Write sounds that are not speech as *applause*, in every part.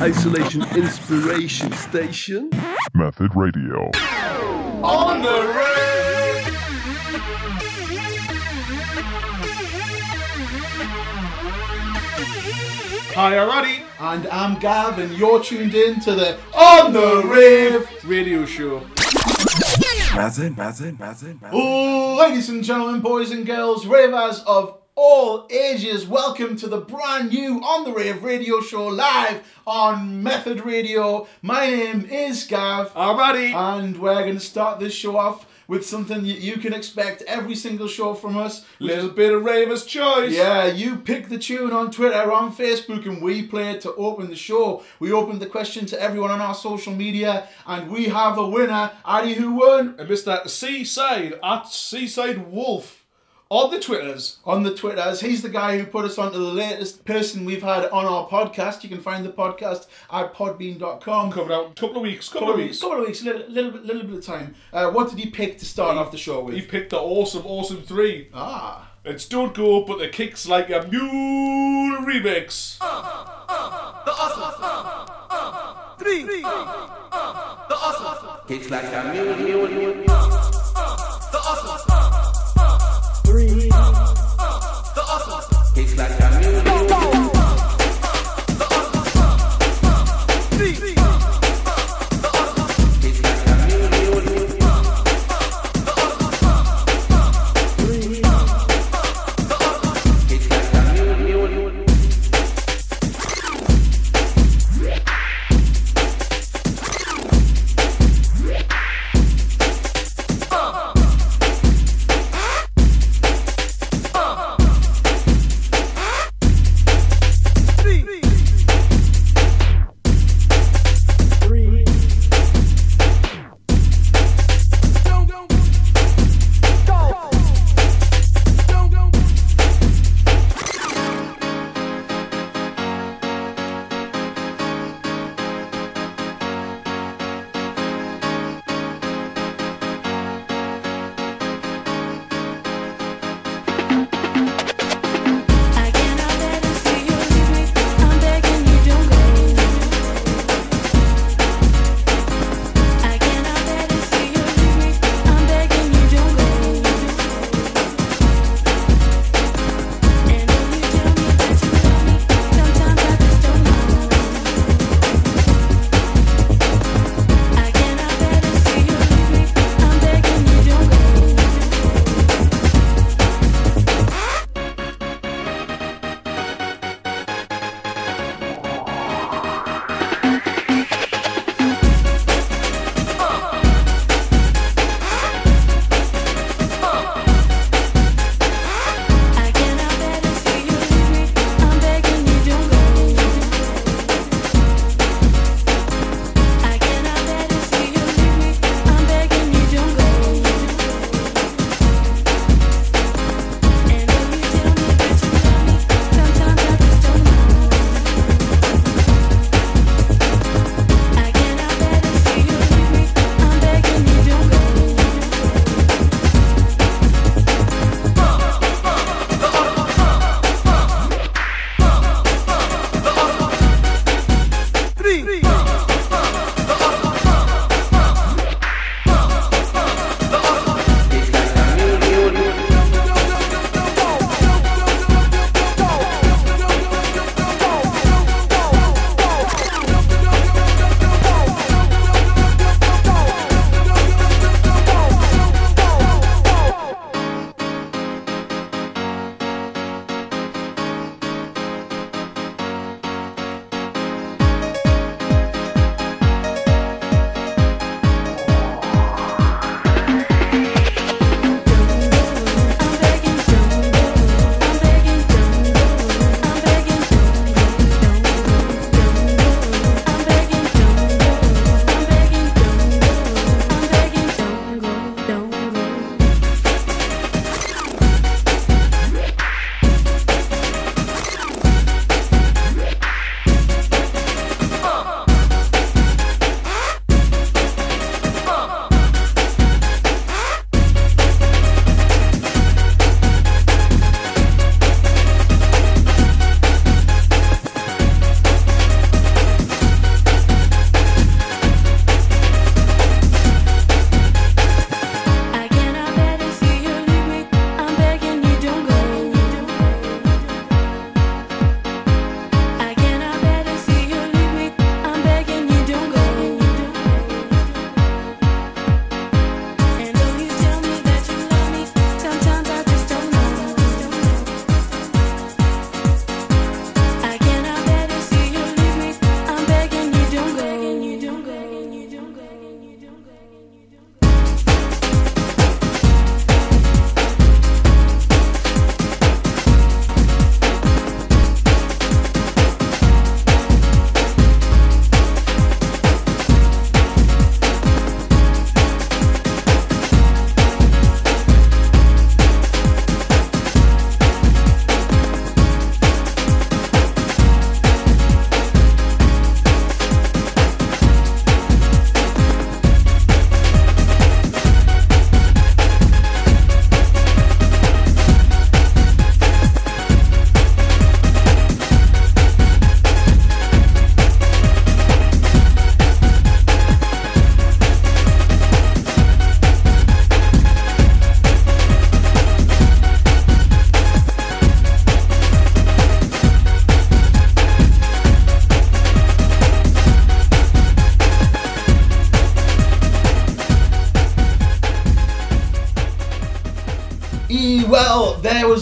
Isolation Inspiration Station. Method Radio. On the road. Hi, alrighty. And I'm Gav, and you're tuned in to the On the Rave Radio show. Method, method, method, method. Ladies and gentlemen, boys and girls, ravers of all ages, welcome to the brand new On the Rave radio show live on Method Radio. My name is Gav, Alrighty. and we're going to start this show off with something that you can expect every single show from us. Little bit of Raver's choice. Yeah, you pick the tune on Twitter, on Facebook, and we play it to open the show. We opened the question to everyone on our social media, and we have a winner. Addy, who won? And Mr. Seaside at Seaside Wolf on the Twitters. On the Twitters. He's the guy who put us onto the latest person we've had on our podcast. You can find the podcast at podbean.com. Coming out in a couple of weeks. Couple, Couple of of weeks. weeks, couple of weeks, little, little, bit, little bit of time. Uh, what did he pick to start off the show with? He picked the awesome, awesome three. ah, It's Don't Go, but the kick's like a mule remix. the awesome three three three the awesome three Kicks like a mule, mule, mule. Kicks like a mule, mule, mule. Kicks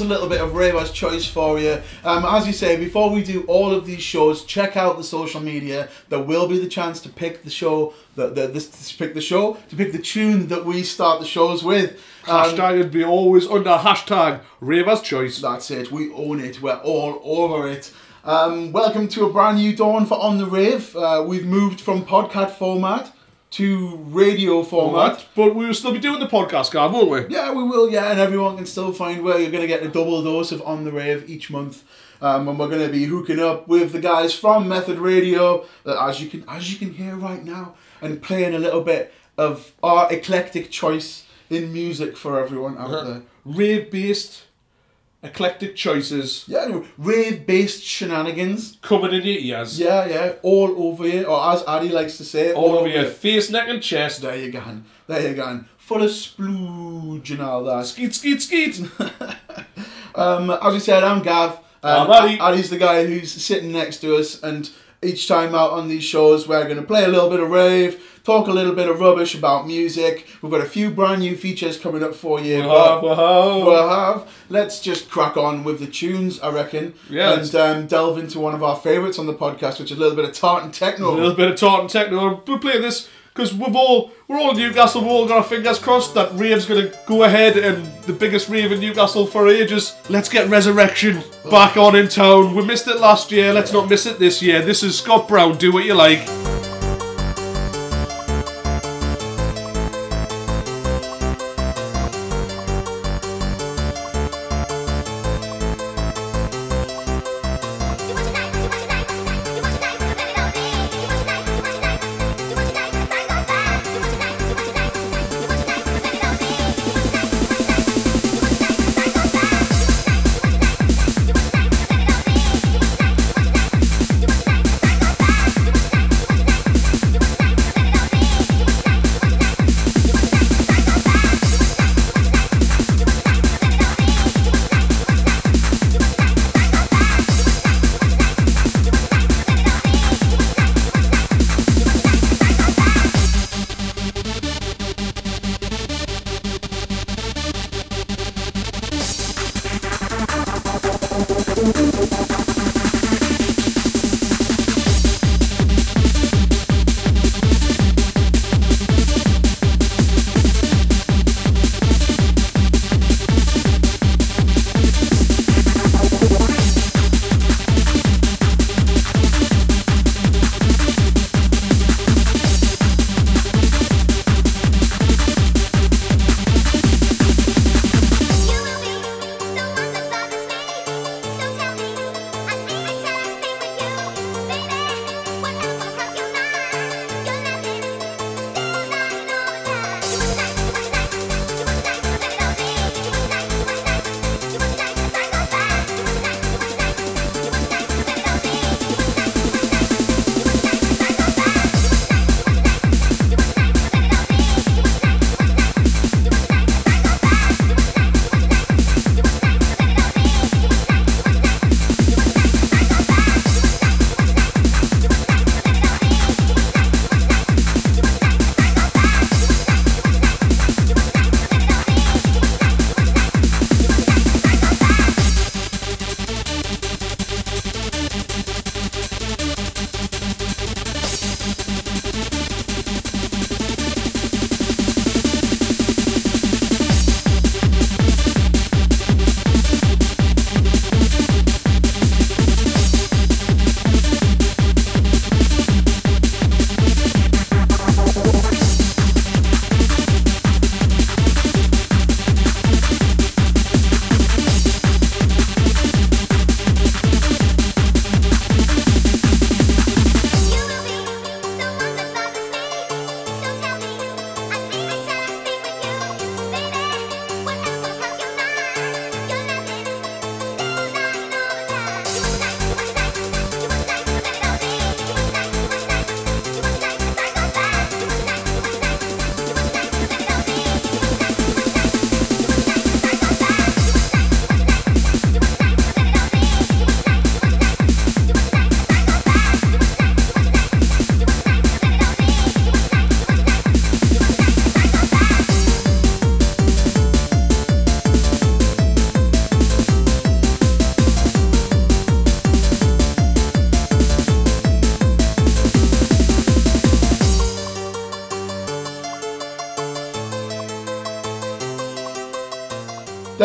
little bit of Raver's choice for you. Um, as you say, before we do all of these shows, check out the social media. There will be the chance to pick the show, the, the, this, to pick the show, to pick the tune that we start the shows with. Um, Hashtag would be always under hashtag Ravers Choice. That's it. We own it. We're all over it. Um, welcome to a brand new dawn for On the Rave. Uh, we've moved from podcast format to radio format. But we will still be doing the podcast, Gav, won't we? Yeah, we will. Yeah, and everyone can still find where you're going to get a double dose of On the Rave each month. Um, and we're going to be hooking up with the guys from Method Radio, uh, as you can as you can hear right now, and playing a little bit of our eclectic choice in music for everyone out there. Rave based, eclectic choices Yeah, rave based shenanigans. coming in your ears. Yeah, yeah, all over you, or as Addy likes to say, All over your face, neck, and chest. There you go, there you go. Full of splooge and all that. Skeet, skeet, skeet. *laughs* Um, as we said, I'm Gav. I'm Um, Addy. Addy's the guy who's sitting next to us, and each time out on these shows, we're going to play a little bit of rave, talk a little bit of rubbish about music. We've got a few brand new features coming up for you. but- Whoa, We'll have. Let's just crack on with the tunes, I reckon, Yeah, and um, delve into one of our favourites on the podcast, which is a little bit of tartan techno. A little bit of Tartan techno. We're playing this because we've all we're all Newcastle. We've all got our fingers crossed that rave's gonna go ahead and the biggest rave in Newcastle for ages. Let's get Resurrection back on in town. We missed it last year. Let's not miss it this year. This is Scott Brown. Do what you like.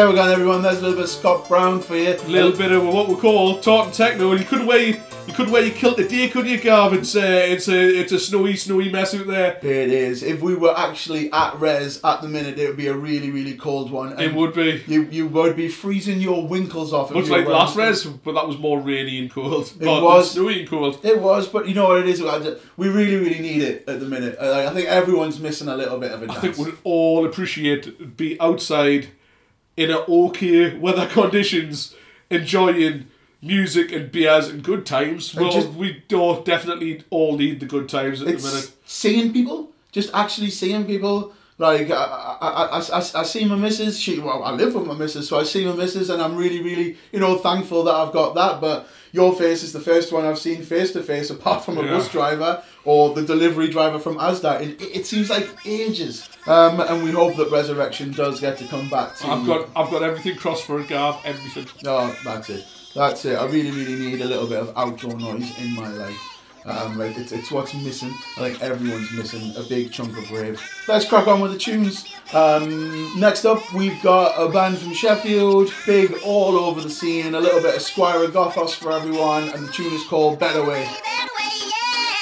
There we go, everyone. There's a little bit of Scott Brown for you. A little bit of what we call talking techno. You couldn't wear you couldn't wear your kilt today, could you, Gav? It's a it's a it's a snowy snowy mess out there. It is. If we were actually at Res at the minute, it would be a really, really cold one. It would be. You you would be freezing your winkles off. Much like um, last res, but that was more rainy and cold. It was. snowy and cold. It was, but you know what it is. We really, really need it at the minute. Uh, I think everyone's missing a little bit of a I dance. think we'd all appreciate be outside in a okay weather *laughs* conditions, enjoying music and beers and good times. Well, just- we do definitely all need the good times at the minute. seeing people, just actually seeing people. Like I, I, I, I, I see my missus. She well, I live with my missus, so I see my missus, and I'm really, really, you know, thankful that I've got that. But your face is the first one I've seen face to face, apart from a Yeah. bus driver or the delivery driver from Asda. It, it seems like ages. Um, and we hope that Resurrection does get to come back to. I've got I've got everything crossed for a Gav, everything. No, that's it. That's it. I really, really need a little bit of outdoor noise in my life. Um, like it's, it's what's missing. I think everyone's missing a big chunk of rave. Let's crack on with the tunes. Um, next up, we've got a band from Sheffield, big all over the scene, a little bit of Squire of Gothos for everyone, and the tune is called Better Way. Off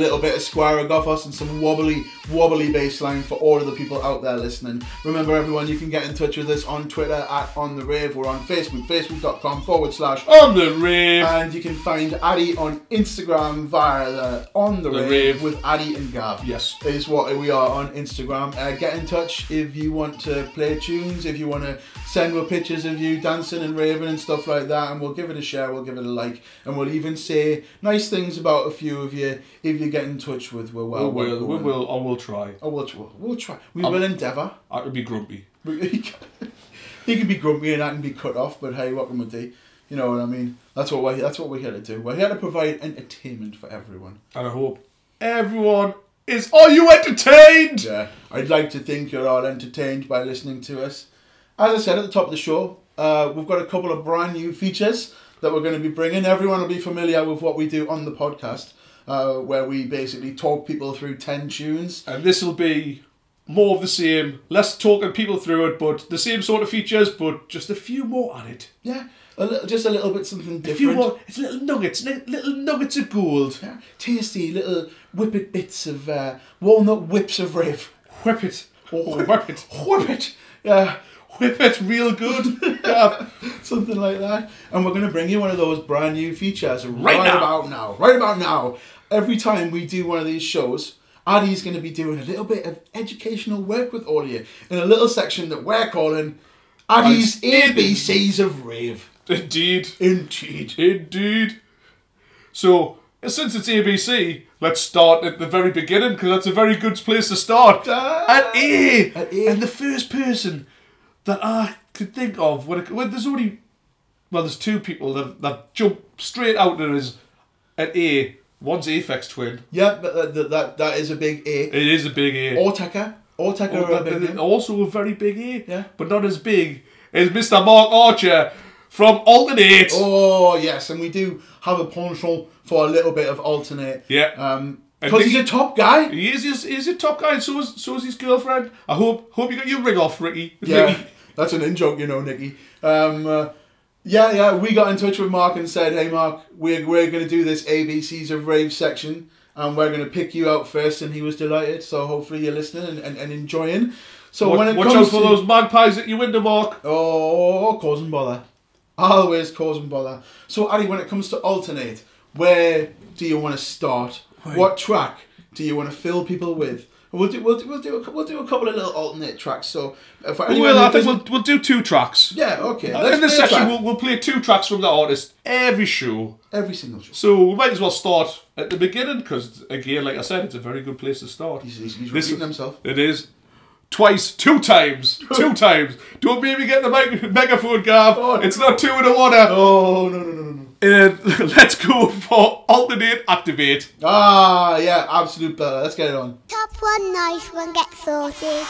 little bit of Squire off us and some wobbly, wobbly bass line for all of the people out there listening. Remember, everyone, you can get in touch with us on Twitter at On The Rave. We're on Facebook, facebook.com forward slash On the rave. And you can find Addy on Instagram via the On The, The Rave, Rave. with Addy and Gav. Yes. Is what we are on Instagram. Uh, get in touch if you want to play tunes, if you want to send us pictures of you dancing and raving and stuff like that, and we'll give it a share, we'll give it a like, and we'll even say nice things about a few of you if you get in touch with. We're well we will, we will, or we'll try. Oh, we'll, try- we'll try. We Um, will endeavour. I could be grumpy. *laughs* he can be grumpy and I can be cut off, but hey, what can we do? You know what I mean? That's what we're that's what we're here to do. We're here to provide entertainment for everyone. And I hope everyone is. Are you entertained? Yeah, I'd like to think you're all entertained by listening to us. As I said at the top of the show, uh, we've got a couple of brand new features that we're going to be bringing. Everyone will be familiar with what we do on the podcast, uh, where we basically talk people through ten tunes. And this will be more of the same. Less talking people through it, but the same sort of features, but just a few more on it. Yeah, a little, just a little bit something different. A few more. It's little nuggets, little nuggets of gold. Yeah, tasty little whippet bits of uh, walnut whips of rave. Whip it. Oh, whip it. Whip it! Yeah, Whip it real good. yeah. *laughs* something like that. And we're going to bring you one of those brand new features right, Right now. about now. Right about now. Every time we do one of these shows, Addy's going to be doing a little bit of educational work with all of you in a little section that we're calling Addy's ABCs of Rave. Indeed. Indeed. Indeed. So, since it's ABC, let's start at the very beginning because that's a very good place to start. Ah. At A. At A. And the first person that I could think of, when, it, when there's only, well, there's two people that, that jump straight out there is at A. One's Aphex Twin. Yeah, that, that, that, that is a big A. It is a big A. Orteca. Orteca Oh, are a big name. also a very big A. Yeah. But not as big as Mr. Mark Archer from Alternate. Oh yes, and we do have a penchant for a little bit of Altern-8. Yeah. Um, because he's a top guy. He is, he's, he's a top guy, and so is, so is his girlfriend. I hope hope you got your ring off, Ricky. Yeah, that's an in joke, you know, Nicky. Um, uh, yeah, yeah, we got in touch with Mark and said, "Hey, Mark, we're we're going to do this ABCs of rave section, and we're going to pick you out first. And he was delighted. So hopefully you're listening and, and, and enjoying. So when it Watch comes out for to, those magpies at your window, Mark. Oh, causing bother. Always causing bother. So, Addy, when it comes to Altern-8, where do you want to start? What track do you want to fill people with? We'll do, we'll do, we'll do, a, we'll do a couple of little Altern-8 tracks. So, anyone Well, I think we'll, we'll do two tracks. yeah, okay. Uh, In this section, we'll, we'll play two tracks from the artist every show. every single show. So we might as well start at the beginning because, again, like I said, it's a very good place to start. He's, he's, he's This- repeating himself. It is. Twice, two times, *laughs* two times. Don't maybe get the mic- megaphone, Gav. Oh, it's not two in a water. Oh no no no no no! Uh, *laughs* let's go for Altern-8 Activ-8. Ah yeah, absolute better. Let's get it on. Top one, nice one, get sorted.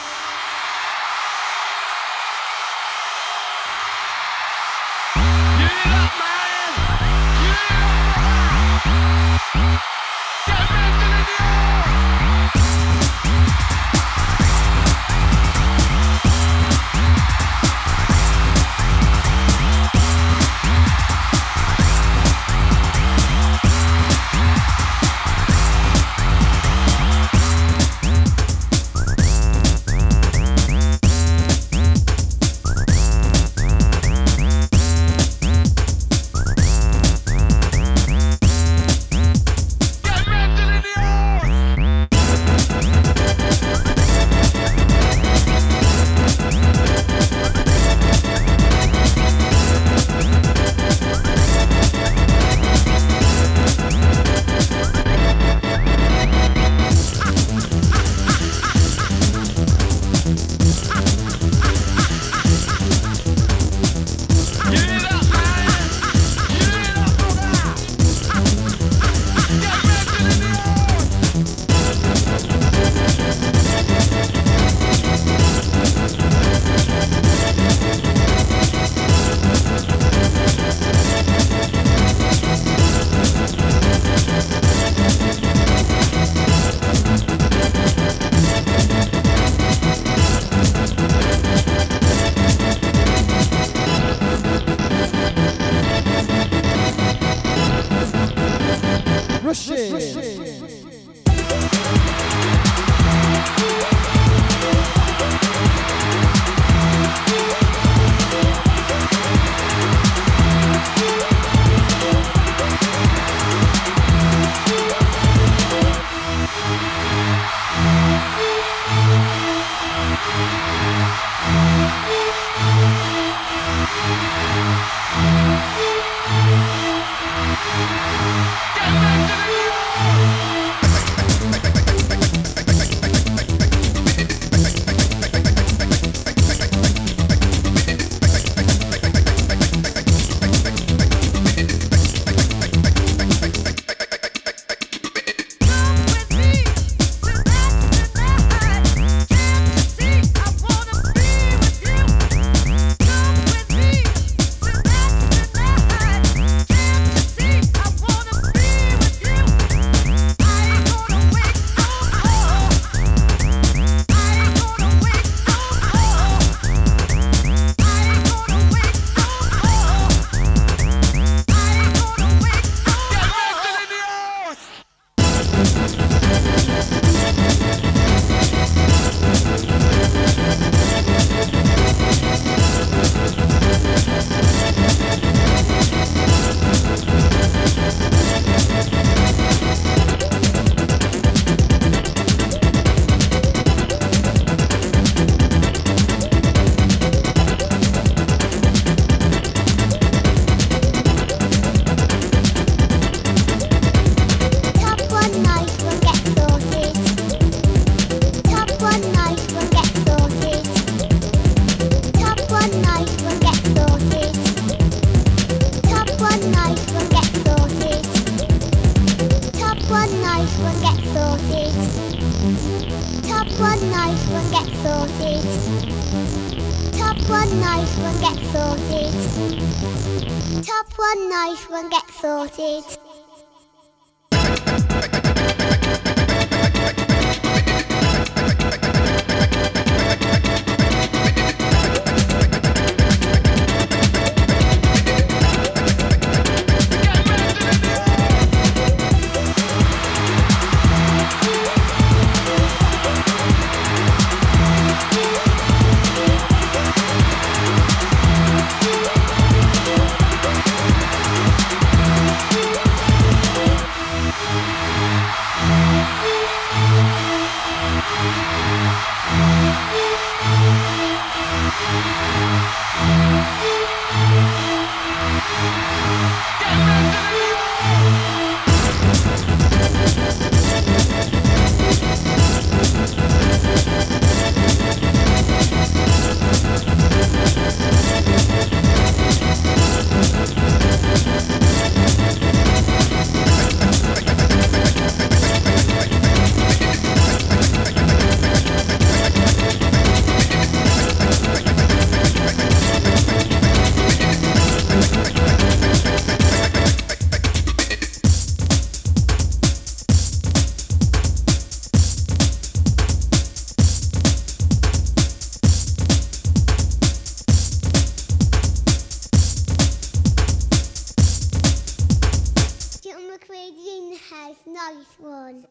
Nice one.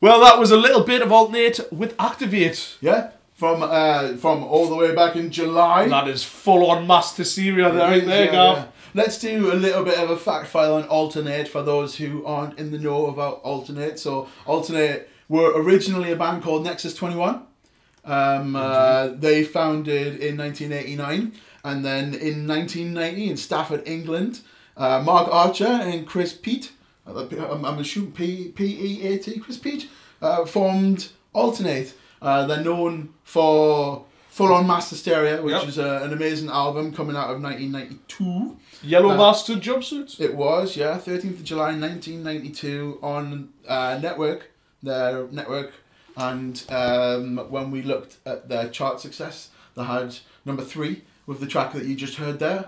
Well, that was a little bit of Altern-8 with Activ-8. Yeah, from uh, from all the way back in July. That is full on Mask Hysteria there, right there, Yeah, Gav. yeah. Let's do a little bit of a fact file on Altern-8 for those who aren't in the know about Altern-8. So, Altern-8 were originally a band called Nexus 21. Um, uh, they founded in 1989, and then in 1990 in Stafford, England, uh, Mark Archer and Chris Peat, uh, I'm, I'm assuming P P E A T, Chris Peat, uh, formed Altern-8. Uh, they're known for Full On Mask Hysteria, which Yep. is uh, an amazing album coming out of 1992. Yellow Uh, Master jumpsuits. It was, yeah, 13th of July 1992 on uh, Network, their network. And um, when we looked at their chart success, they had number three with the track that you just heard there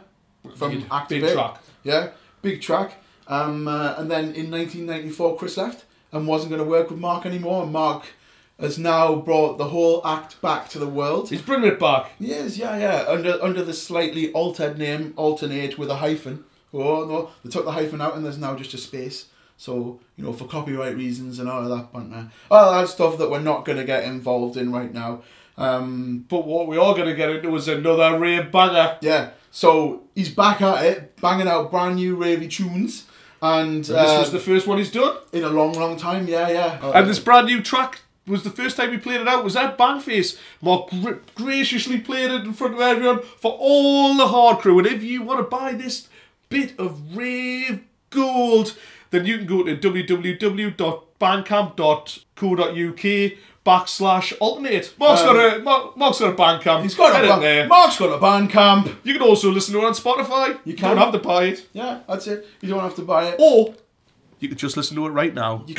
from Activ-8. big track. Yeah, big track. Um, uh, and then in 1994, Chris left and wasn't going to work with Mark anymore. And Mark has now brought the whole act back to the world. He's bringing it back. Yes, yeah, yeah. Under under the slightly altered name, Altern-8 with a hyphen. Oh no, they took the hyphen out and there's now just a space. So you know, for copyright reasons and all of that banter, all that stuff that we're not gonna get involved in right now. Um, But what we are going to get into is another rave banger. yeah. So he's back at it, banging out brand new ravey tunes, and This uh, was the first one he's done. in a long, long time. Yeah, yeah. And this brand new track was the first time we played it out. Was that Bangface? Mark gr- graciously played it in front of everyone for all the hard crew. And if you want to buy this bit of rave gold, then you can go to www.bandcamp.co.uk backslash alternate. Mark's got a Mark, Mark's got a Bandcamp. Um, He's got Get a it band, there. Mark's got a band camp. You can also listen to it on Spotify. You can. don't have to buy it, Yeah, that's it. You don't have to buy it. or you can just listen to it right now. Well,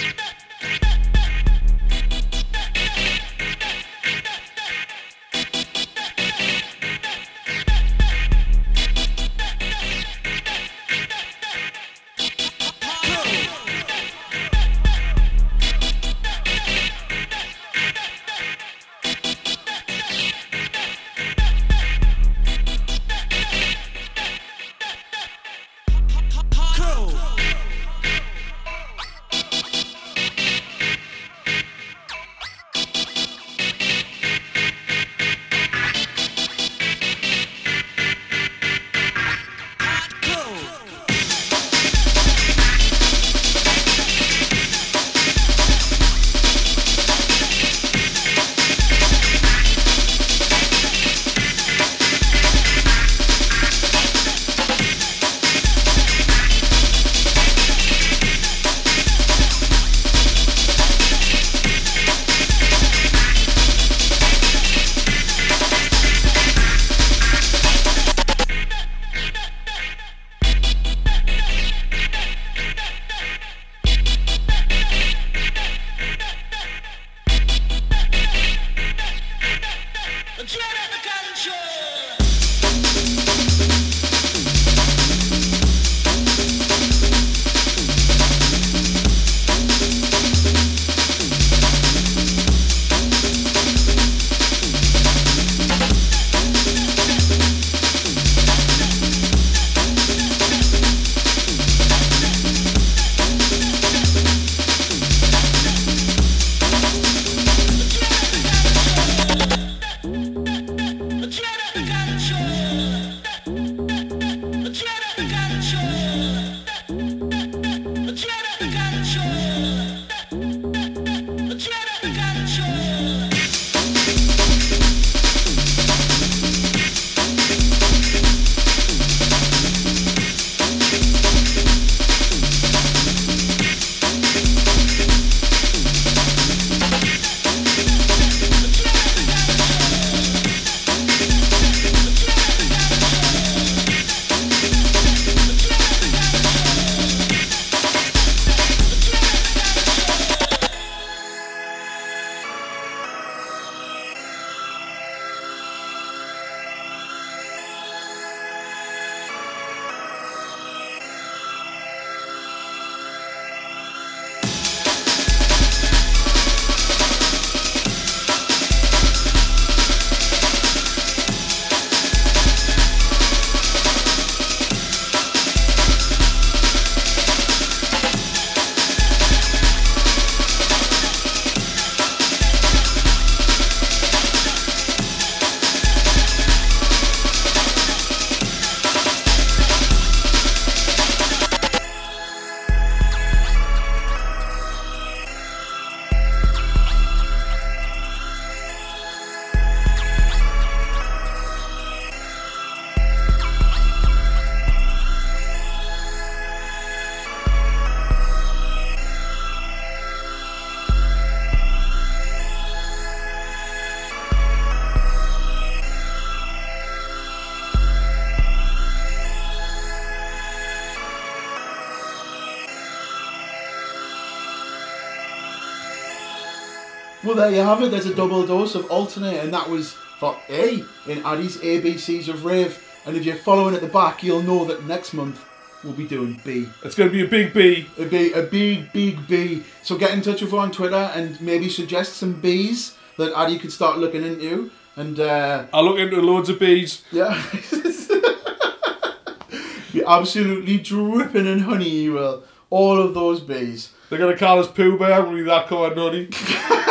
there you have it. There's a double dose of Altern-8, and that was for A in Addy's ABCs of Rave. And if you're following at the back, you'll know that next month we'll be doing B. It's going to be a big B. A B, a big, big B. So get in touch with her on Twitter and maybe suggest some Bs that Addy could start looking into. And uh, I look into loads of B's. yeah, *laughs* You're absolutely dripping in honey. You will. All of those Bs. They're going to call us Pooh Bear. Will be that kind of nutty. *laughs*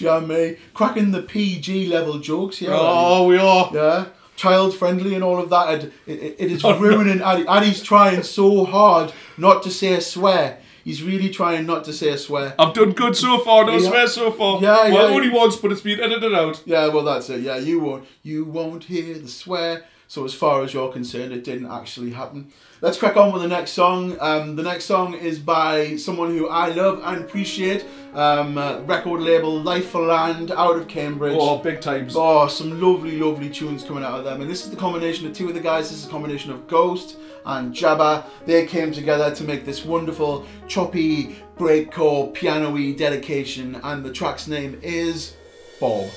Do you know what I mean? Cracking the PG level jokes. Addy. Oh, we are. Yeah, child friendly and all of that. It, it, it is Oh, no. ruining Addy. Addy's trying so hard not to say a swear. He's really trying not to say a swear. I've done good so far. No Yeah. swear so far. Yeah, well, yeah. only once, but it's been edited out. Yeah, well that's it. Yeah, you won't you won't hear the swear. So as far as you're concerned, it didn't actually happen. Let's crack on with the next song. Um, the next song is by someone who I love and appreciate. Um, uh, record label Life for Land out of Cambridge. Oh, big times. Oh, some lovely, lovely tunes coming out of them. And this is the combination of two of the guys. This is a combination of Ghost and Jabba. They came together to make this wonderful, choppy, breakcore, piano-y dedication. And the track's name is Bob.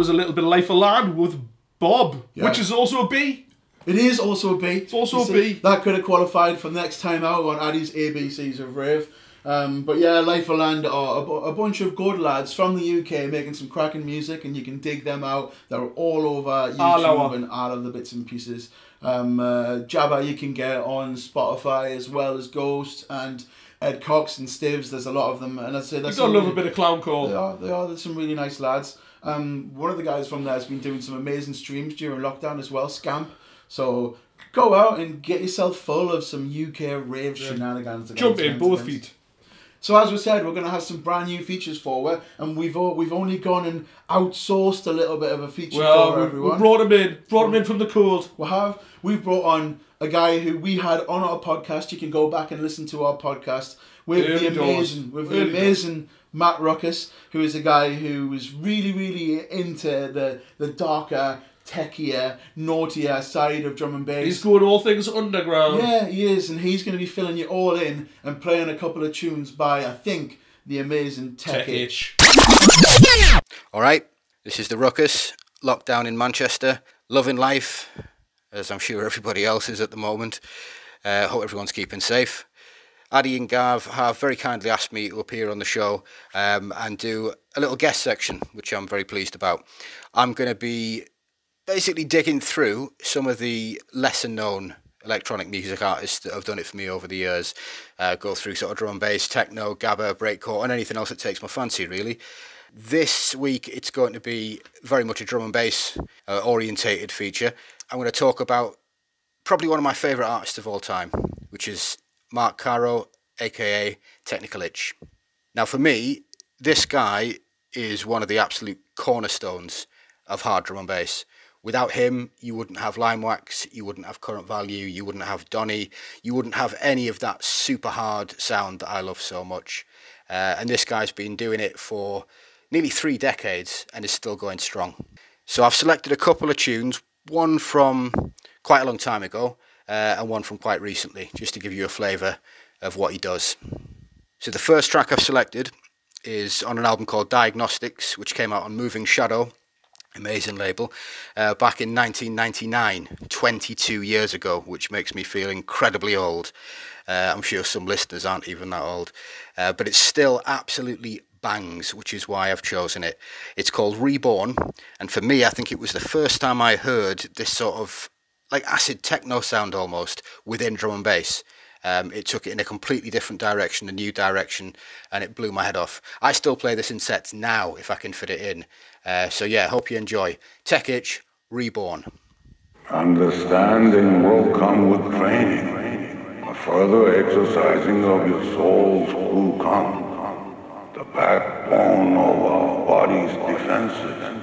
Was a little bit of Life of Land with Bob, Yeah. which is also a B. It is also a B. It's also a B. That could have qualified for next time out on Addy's ABCs of Rave. Um, but yeah, Life of Land are a, a bunch of good lads from the UK making some cracking music, and you can dig them out. They're all over YouTube and all of the bits and pieces. Um, uh, Jabba you can get on Spotify as well as Ghost and Ed Cox and Stivs. There's a lot of them, and I say You that's gotta some love a really- bit of clown call. They are. They are. There's some really nice lads. Um, one of the guys from there has been doing some amazing streams during lockdown as well, Scamp. So go out and get yourself full of some UK rave shenanigans. Jump in, both feet. So as we said, we're going to have some brand new features for it, and we've all, we've only gone and outsourced a little bit of a feature Well, for we, everyone. we brought him in. Brought him in from the cold. We have. We've brought on a guy who we had on our podcast. You can go back and listen to our podcast with Early the doors. amazing, with the Early doors. amazing Matt Ruckus, who is a guy who was really, really into the the darker, techier, naughtier side of drum and bass. He's going all things underground. yeah, he is, and he's going to be filling you all in and playing a couple of tunes by I think the amazing Tech, Tech Itch. itch. All right, this is the Ruckus, lockdown in Manchester, loving life, as I'm sure everybody else is at the moment. Uh, hope everyone's keeping safe. Addy and Gav have very kindly asked me to appear on the show um, and do a little guest section, which I'm very pleased about. I'm going to be basically digging through some of the lesser known electronic music artists that have done it for me over the years. Uh, go through sort of drum and bass, techno, gabba, breakcore, and anything else that takes my fancy, really. This week it's going to be very much a drum and bass uh, orientated feature. I'm going to talk about probably one of my favourite artists of all time, which is Mark Caro, aka Technical Itch. Now, for me, this guy is one of the absolute cornerstones of hard drum and bass. Without him, you wouldn't have Limewax, you wouldn't have Current Value, you wouldn't have Donny, you wouldn't have any of that super hard sound that I love so much. Uh, and this guy's been doing it for nearly three decades and is still going strong. So I've selected a couple of tunes, one from quite a long time ago uh, and one from quite recently, just to give you a flavour of what he does. So the first track I've selected is on an album called Diagnostics, which came out on Moving Shadow, amazing label, uh, back in 1999, 22 years ago, which makes me feel incredibly old. Uh, I'm sure some listeners aren't even that old, uh, but it's still absolutely bangs, which is why I've chosen it. It's called Reborn, and for me, I think it was the first time I heard this sort of like acid techno sound almost within drum and bass. Um, it took it in a completely different direction, a new direction, and it blew my head off. I still play this in sets now if I can fit it in. Uh, so yeah, hope you enjoy. Tech Itch, Reborn. Understanding will come with training, a further exercising of your soul's Wukong, the backbone of our body's defenses.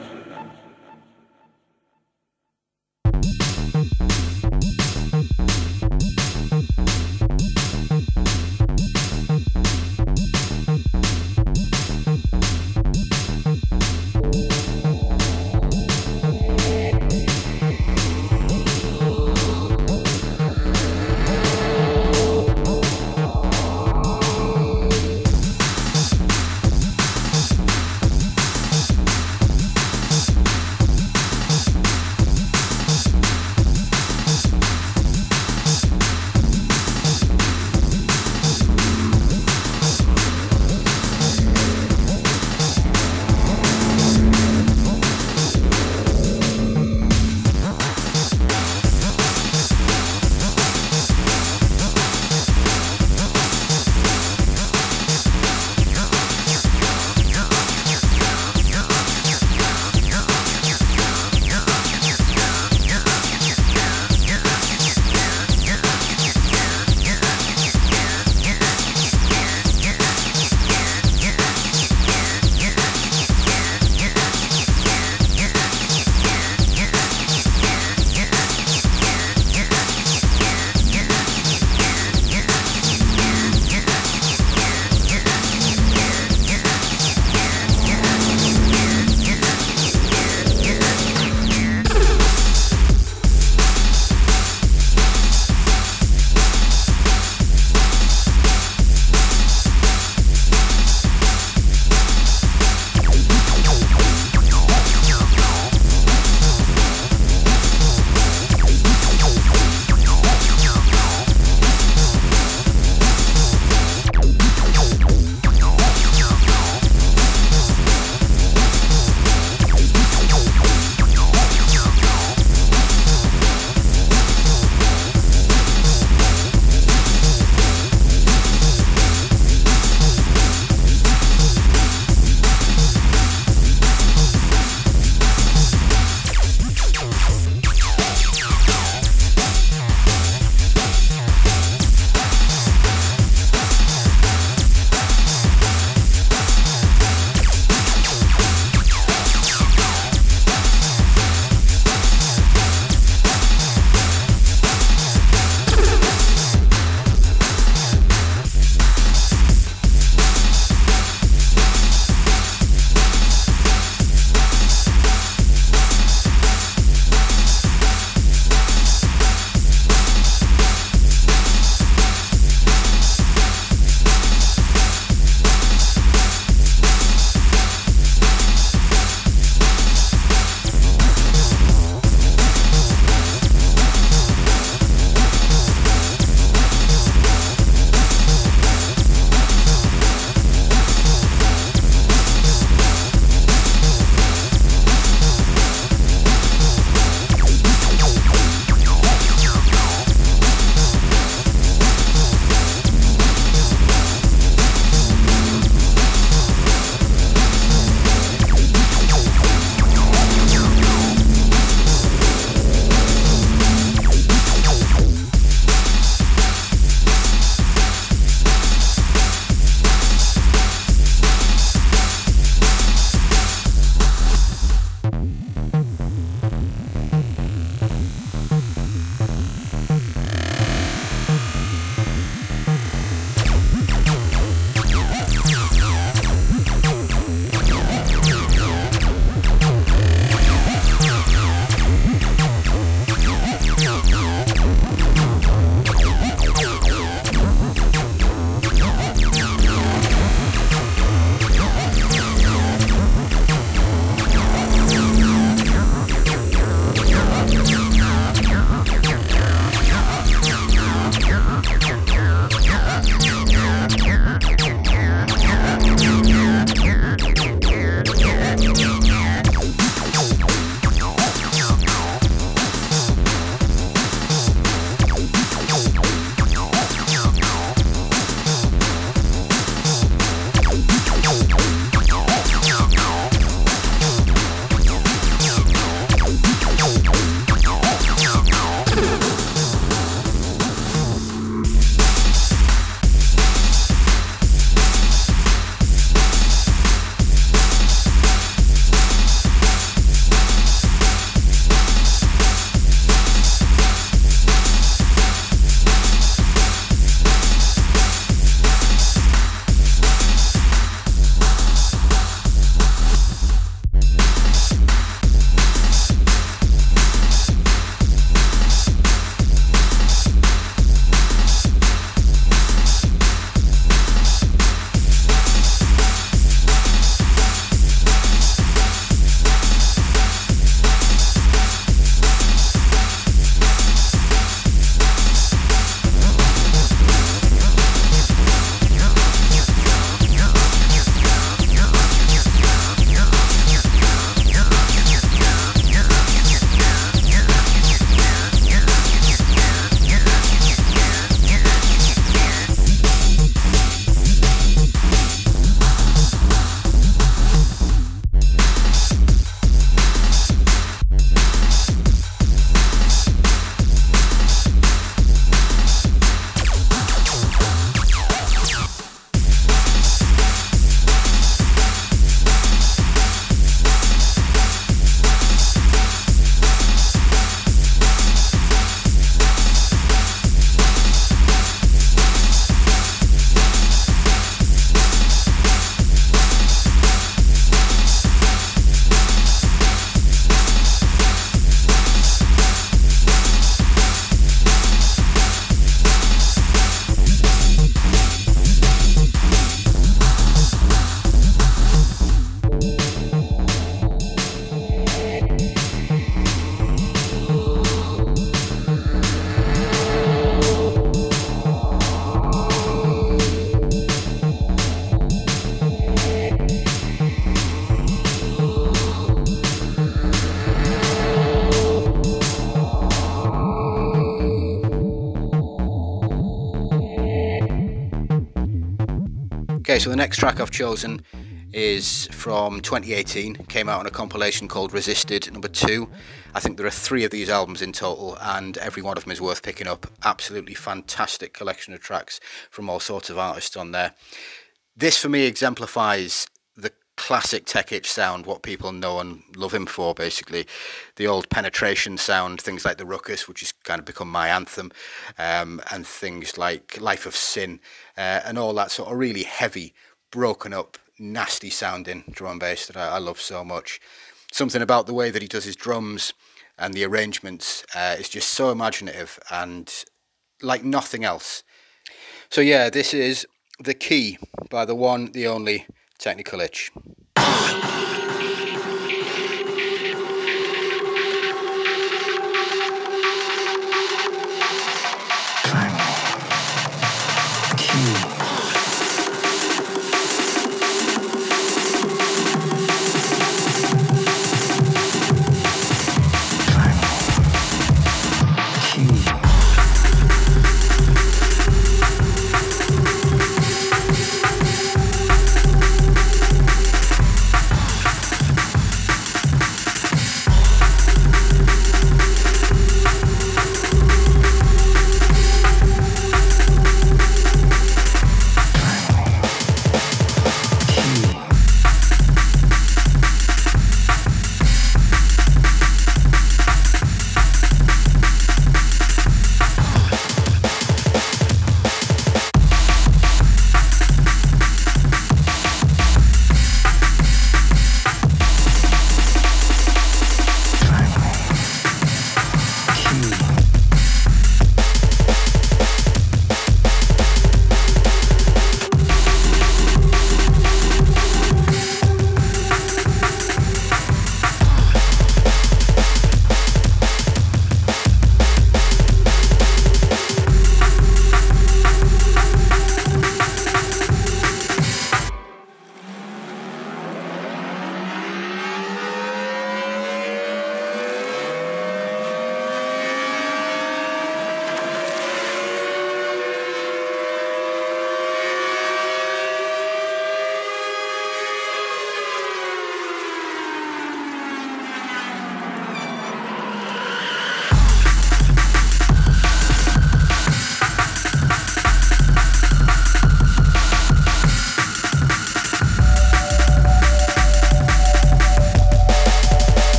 So the next track I've chosen is from 2018. Came out on a compilation called Resisted Number Two. I think there are three of these albums in total, and every one of them is worth picking up. Absolutely fantastic collection of tracks from all sorts of artists on there. This for me exemplifies classic Tech Itch sound, what people know and love him for, basically. The old penetration sound, things like the Ruckus, which has kind of become my anthem, um, and things like Life of Sin, uh, and all that sort of really heavy, broken up, nasty sounding drum and bass that I, I love so much. Something about the way that he does his drums and the arrangements uh, is just so imaginative and like nothing else. So, yeah, this is The Key by the one, the only Technical Itch.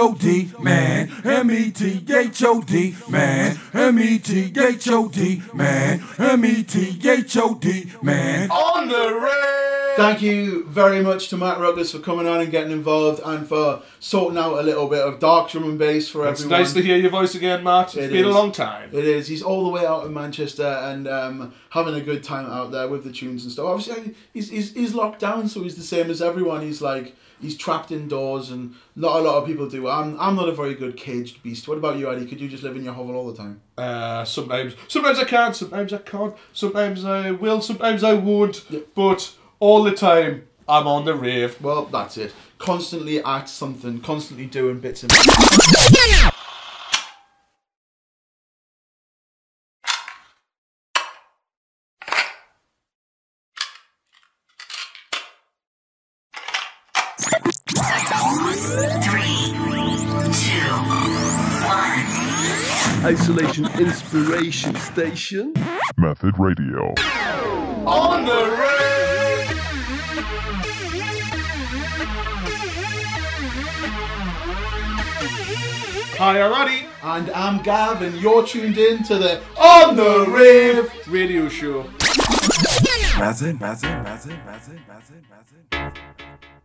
O D, man. M E T H O D, man. M E T H O D, man. M E T H O D, man. On the rave! Thank you very much to Matt Ruckus for coming on and getting involved and for sorting out a little bit of dark drum and bass for It's everyone. It's nice to hear your voice again, Matt. It's It been a long time. It is. He's all the way out in Manchester and um, having a good time out there with the tunes and stuff. Obviously, he's, he's, he's locked down, so he's the same as everyone. He's like he's trapped indoors, and not a lot of people do. I'm I'm not a very good caged beast. What about you, Eddie? Could you just live in your hovel all the time? Uh, sometimes, sometimes I can, sometimes I can't, sometimes I will, sometimes I won't. But all the time, I'm on the rave. Well, that's it. Constantly at something, constantly doing bits and. Isolation Inspiration Station. Method Radio. On the rave! Hi, alrighty. And I'm Gav, and you're tuned in to the On the Rave. Radio show. Method, method, method, method, method, method.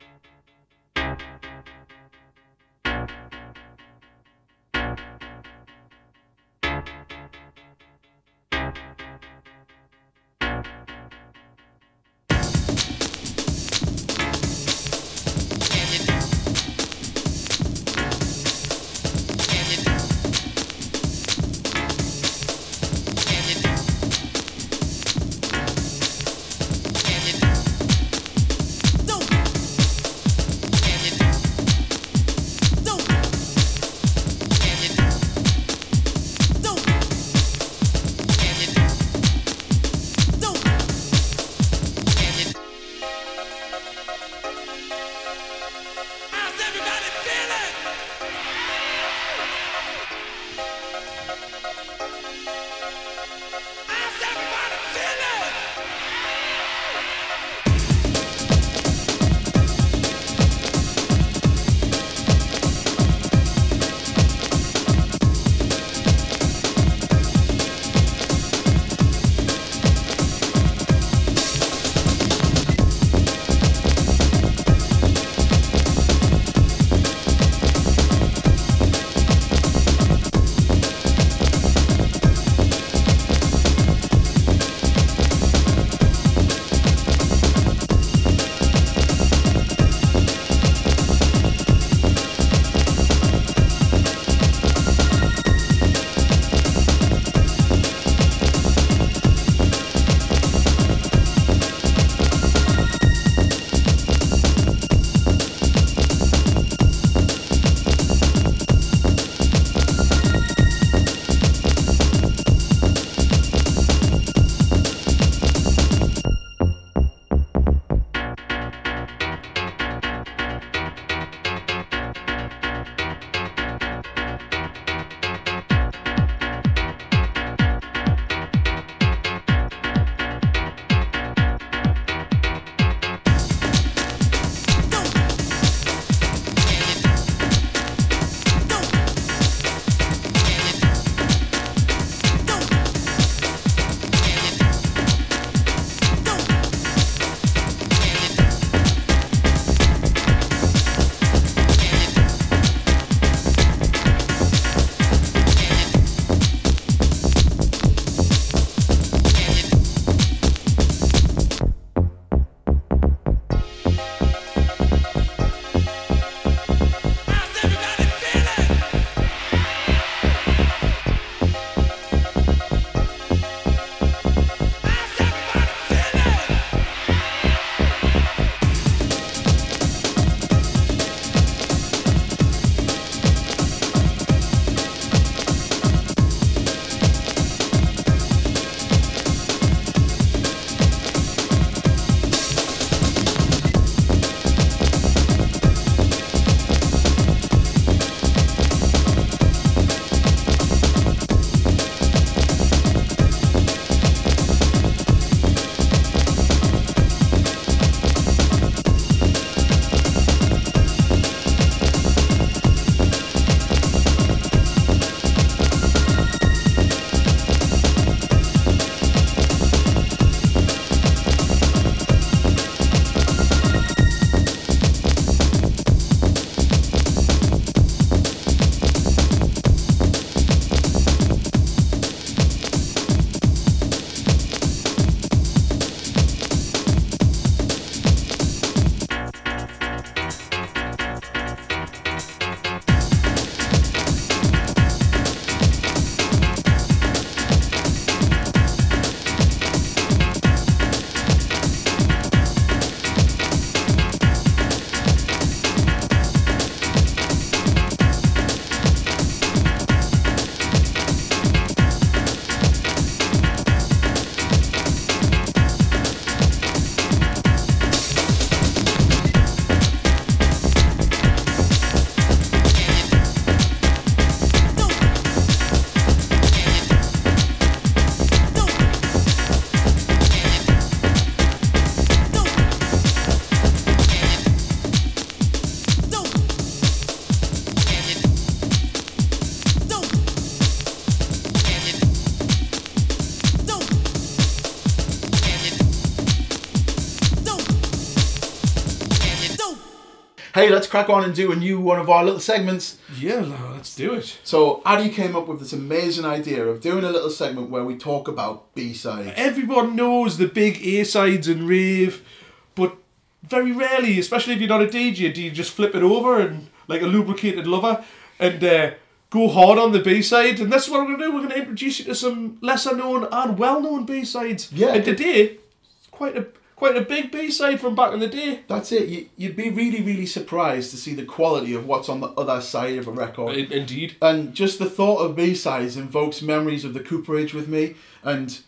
Hey, let's crack on and do a new one of our little segments. Yeah, let's do it. So Addy came up with this amazing idea of doing a little segment where we talk about B-sides. Everyone knows the big A sides and rave, but very rarely, especially if you're not a DJ, do you just flip it over and like a lubricated lover and uh, go hard on the B side? And that's what we're gonna do. We're gonna introduce you to some lesser known and well known B sides. Yeah. And today, it's quite a quite a big B side from back in the day. That's it. You, you'd be really, really surprised to see the quality of what's on the other side of a record. In- Indeed. And just the thought of B-sides invokes memories of the Cooperage with me and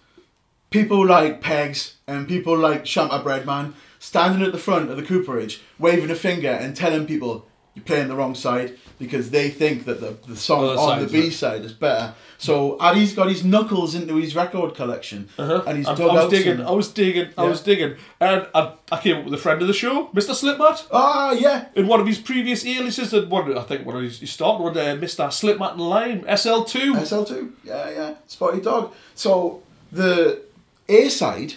people like Pegs and people like Shampa Breadman standing at the front of the Cooperage, waving a finger and telling people you're playing the wrong side because they think that the, the song Other on the side's B side is better. So Addy's got his knuckles into his record collection and he's I, I was digging, some- I was digging, I Yeah. was digging. And I, I came up with a friend of the show, Mr. Slipmat. Ah, yeah. In one of his previous aliases, that one I think one of his he started with uh, Mr. Slipmat and Lime, SL2. SL2. Yeah, yeah. Spotty Dog. So the A side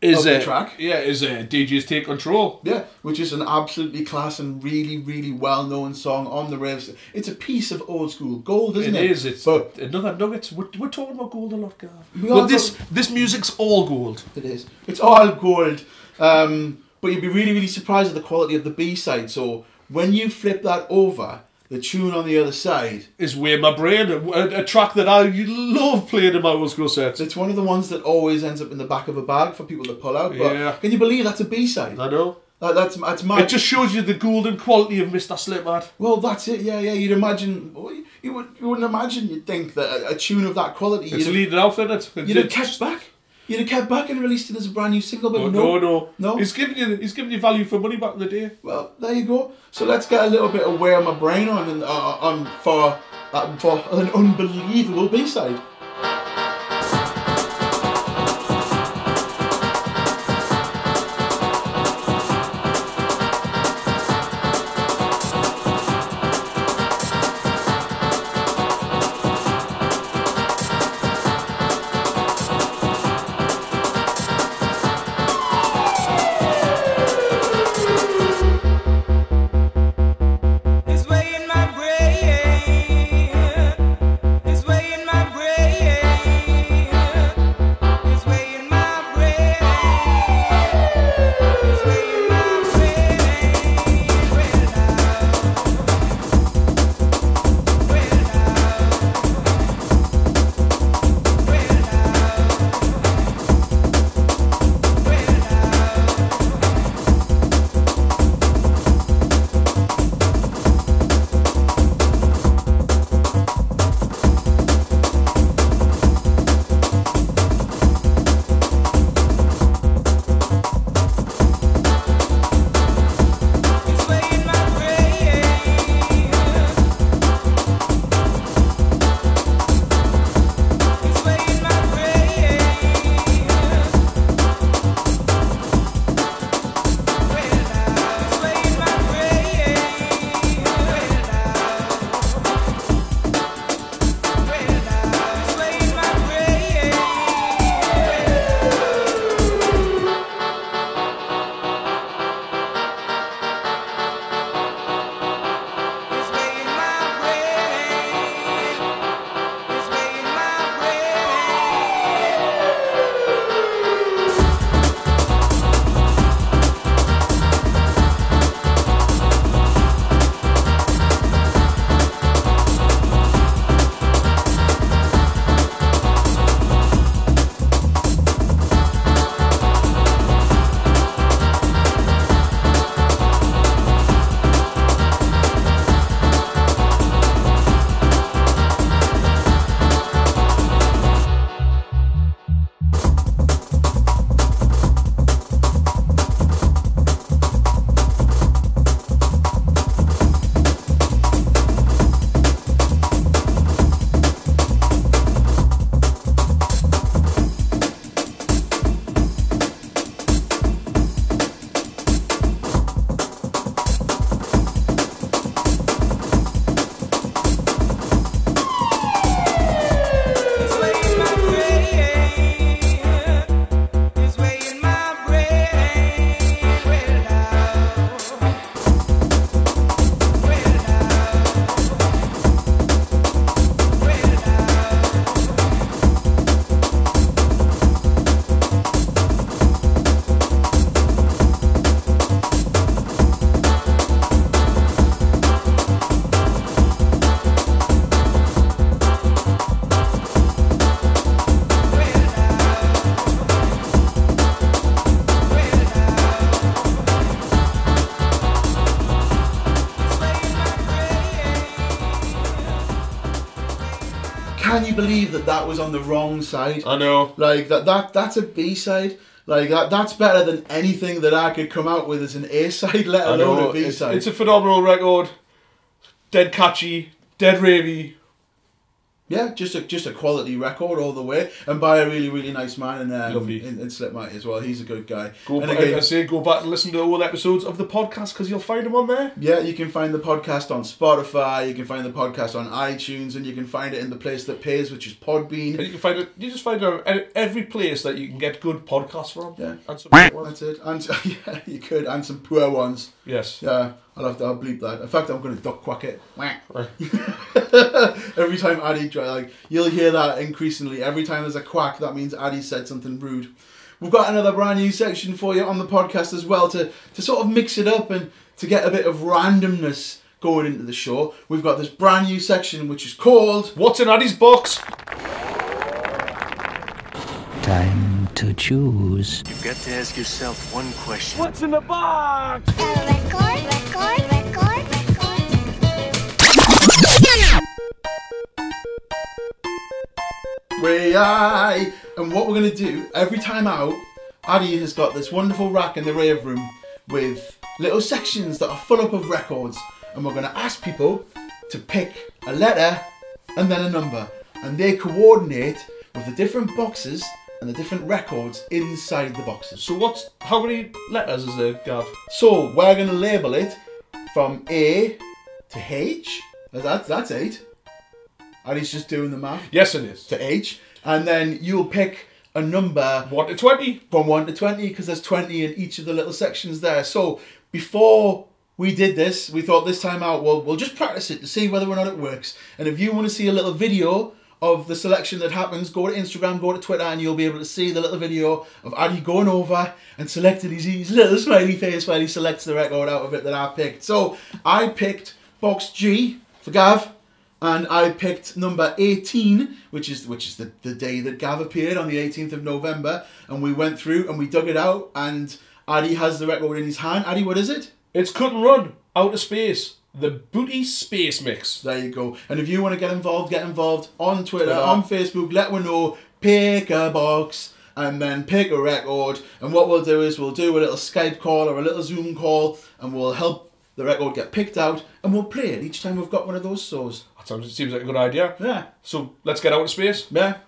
is uh, track. Yeah, is uh, DJ's Take Control. Yeah, which is an absolutely class and really, really well known song on the raves. It's a piece of old school gold, isn't It it? is. It's But another nugget. We're, we're talking about gold a lot, Gav. But this talk- this music's all gold. it is. It's all gold. Um, but you'd be really, really surprised at the quality of the B side. So when you flip that over, the tune on the other side, Is way in my brain. A, a, a track that I love playing in my old school sets. it's one of the ones that always ends up in the back of a bag for people to pull out. But Yeah. can you believe that's a B side? I know. That, that's that's mad. It just shows you the golden quality of Mr. Slipmat. Well, that's it. Yeah, yeah. You'd imagine. You would. You wouldn't imagine. You'd think that a, a tune of that quality. It's have, leading out in it. you'd have kept back. You'd have kept back and released it as a brand new single. But Oh, no, no, no, no. He's giving you he's giving you value for money back in the day. Well, there you go. So let's get a little bit of Way in My Brain on and uh, on for uh, for an unbelievable B side. Believe that that was on the wrong side? I know. Like that that that's a B side. Like that that's better than anything that I could come out with as an A side, let alone a B It's, side. it's a phenomenal record. Dead catchy, dead ravey. Yeah, just a just a quality record all the way, and by a really really nice man and um, Lovely. in, in Slip Mighty as well. He's a good guy. Go and back, I say go back and listen to all episodes of the podcast because you'll find them on there. yeah, you can find the podcast on Spotify. You can find the podcast on iTunes, and you can find it in the place that pays, which is Podbean. And you can find it. You just find it every place that you can get good podcasts from. Yeah. And some. That's it. And *laughs* yeah, you could, and some poor ones. Yes. Yeah, I'll have to I'll bleep that. In fact, I'm going to duck quack it. *laughs* every time Addy try, like you'll hear that increasingly. Every time there's a quack, that means Addy said something rude. We've got another brand new section for you on the podcast as well to to sort of mix it up and to get a bit of randomness going into the show. We've got this brand new section which is called What's in Addy's box? Time to choose. You've got to ask yourself one question. What's in the box? A record, record, record, Way I. And what we're going to do every time out, Addy has got this wonderful rack in the rave room with little sections that are full up of records. And we're going to ask people to pick a letter and then a number. And they coordinate with the different boxes and the different records inside the boxes. So what's how many letters is there, Gav? So we're going to label it from A to H. That's, that's eight. And he's just doing the math. Yes, it is. to H, and then you'll pick a number One to twenty. from 1 to 20 because there's 20 in each of the little sections there. So before we did this, we thought this time out, well, we'll just practice it to see whether or not it works. And if you want to see a little video of the selection that happens, go to Instagram, go to Twitter, and you'll be able to see the little video of Addy going over and selecting his, his little smiley face while he selects the record out of it that I picked. So I picked box G for Gav and I picked number 18, which is which is the, the day that Gav appeared on the 18th of November, and we went through and we dug it out, and Addy has the record in his hand. Addy, what is it? It's cut and run. Outer space. The booty space mix. There you go. And if you want to get involved, get involved on Twitter, Twitter. on Facebook. Let me know. Pick a box and then pick a record. And what we'll do is we'll do a little Skype call or a little Zoom call, and we'll help the record get picked out, and we'll play it each time we've got one of those shows. That sounds, it seems like a good idea. Yeah. So let's get out of space. Yeah.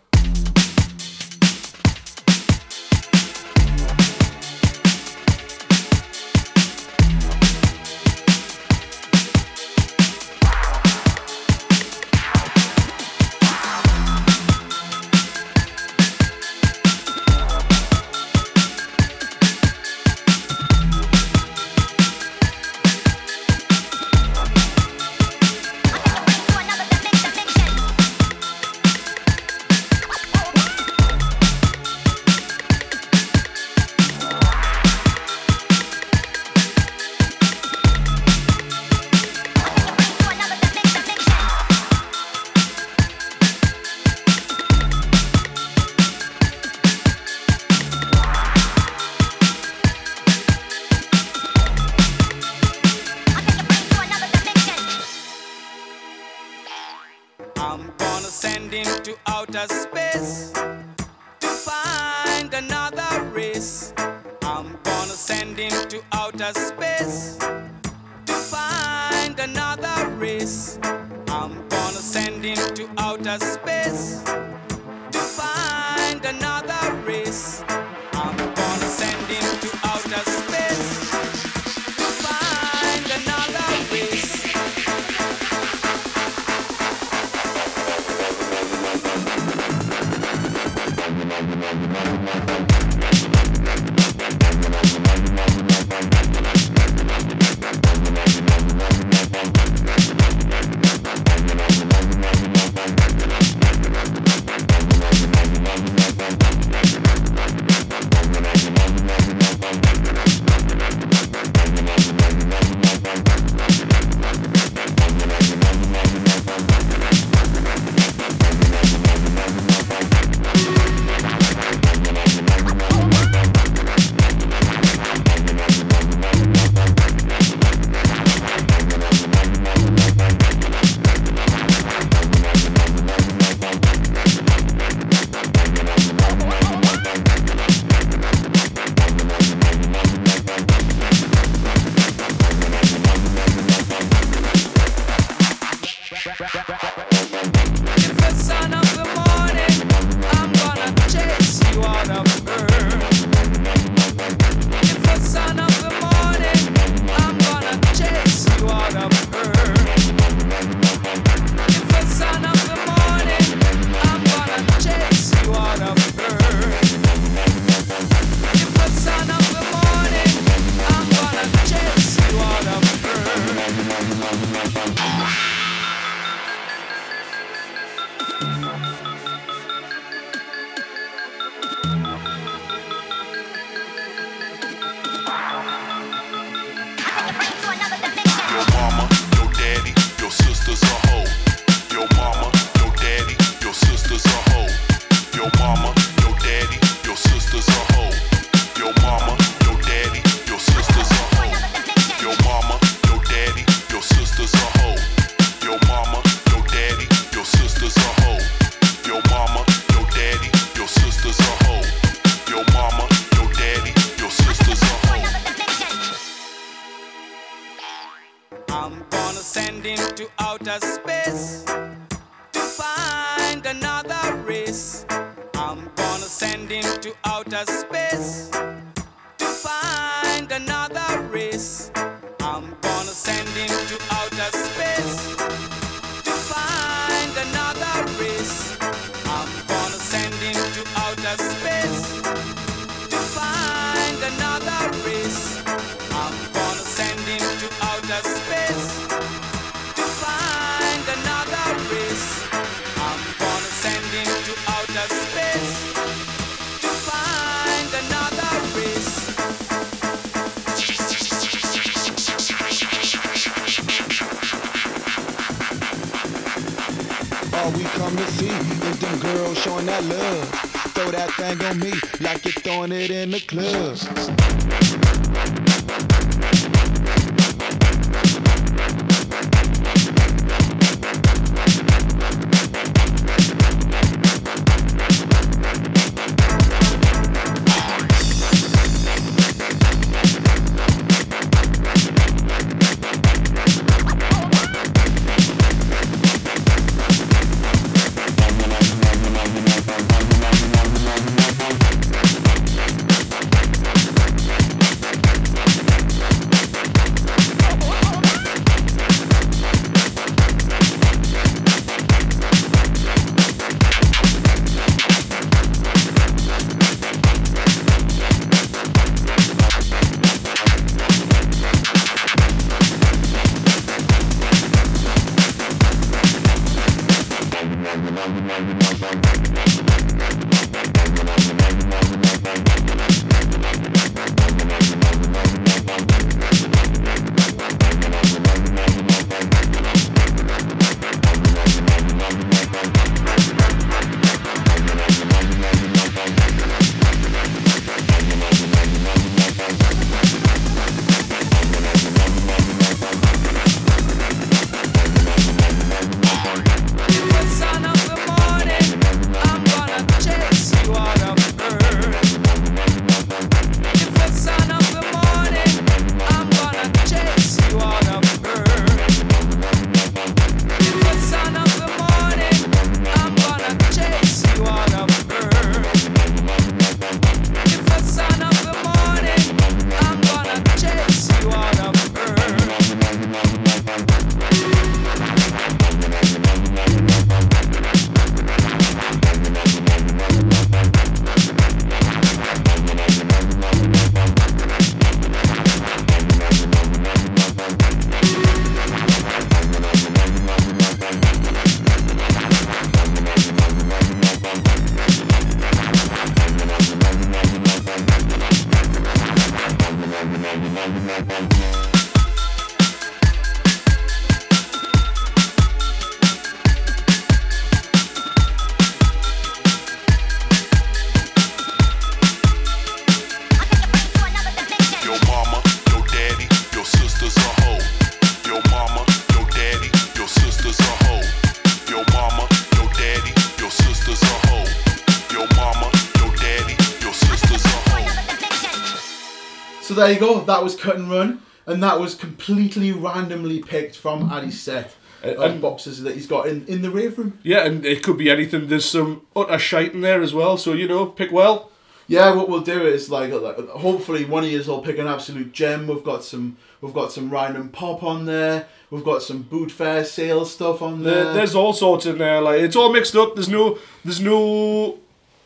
That was Cut and Run, and that was completely randomly picked from Addy's set. Uh, and- boxes that he's got in, in the rave room. Yeah, and it could be anything. There's some utter shite in there as well, so you know, pick well. Yeah, what we'll do is like, like hopefully one of you will pick an absolute gem. We've got some we've got some random pop on there. We've got some boot fair sale stuff on there. There, there's all sorts in there. Like it's all mixed up. There's no, there's no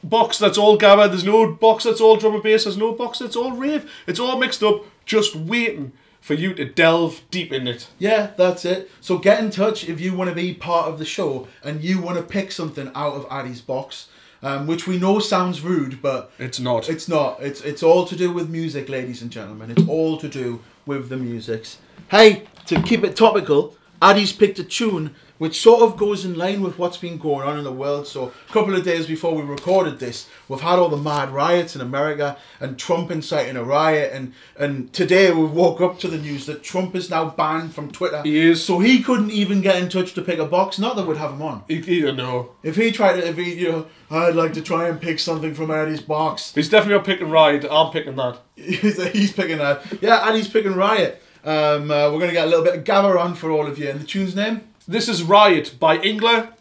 box that's all gabba. There's no box that's all drum and bass. There's no box that's all rave. It's all mixed up, just waiting for you to delve deep in it. Yeah, that's it. So get in touch if you want to be part of the show and you want to pick something out of Addy's box, um, which we know sounds rude, but It's not. it's not. It's it's all to do with music, ladies and gentlemen. It's all to do with the musics. Hey, to keep it topical, Addy's picked a tune which sort of goes in line with what's been going on in the world. So a couple of days before we recorded this, we've had all the mad riots in America and Trump inciting a riot and and today we woke up to the news that Trump is now banned from Twitter. He is. So he couldn't even get in touch to pick a box. Not that we'd have him on. You, you know, If he tried to, if he, you know, I'd like to try and pick something from Addy's box. he's definitely not picking ride. I'm picking that. *laughs* he's, he's picking that. Yeah, and he's picking Riot. Um, uh, we're going to get a little bit of Gabba on for all of you. And the tune's name? This is Riot by Ingler.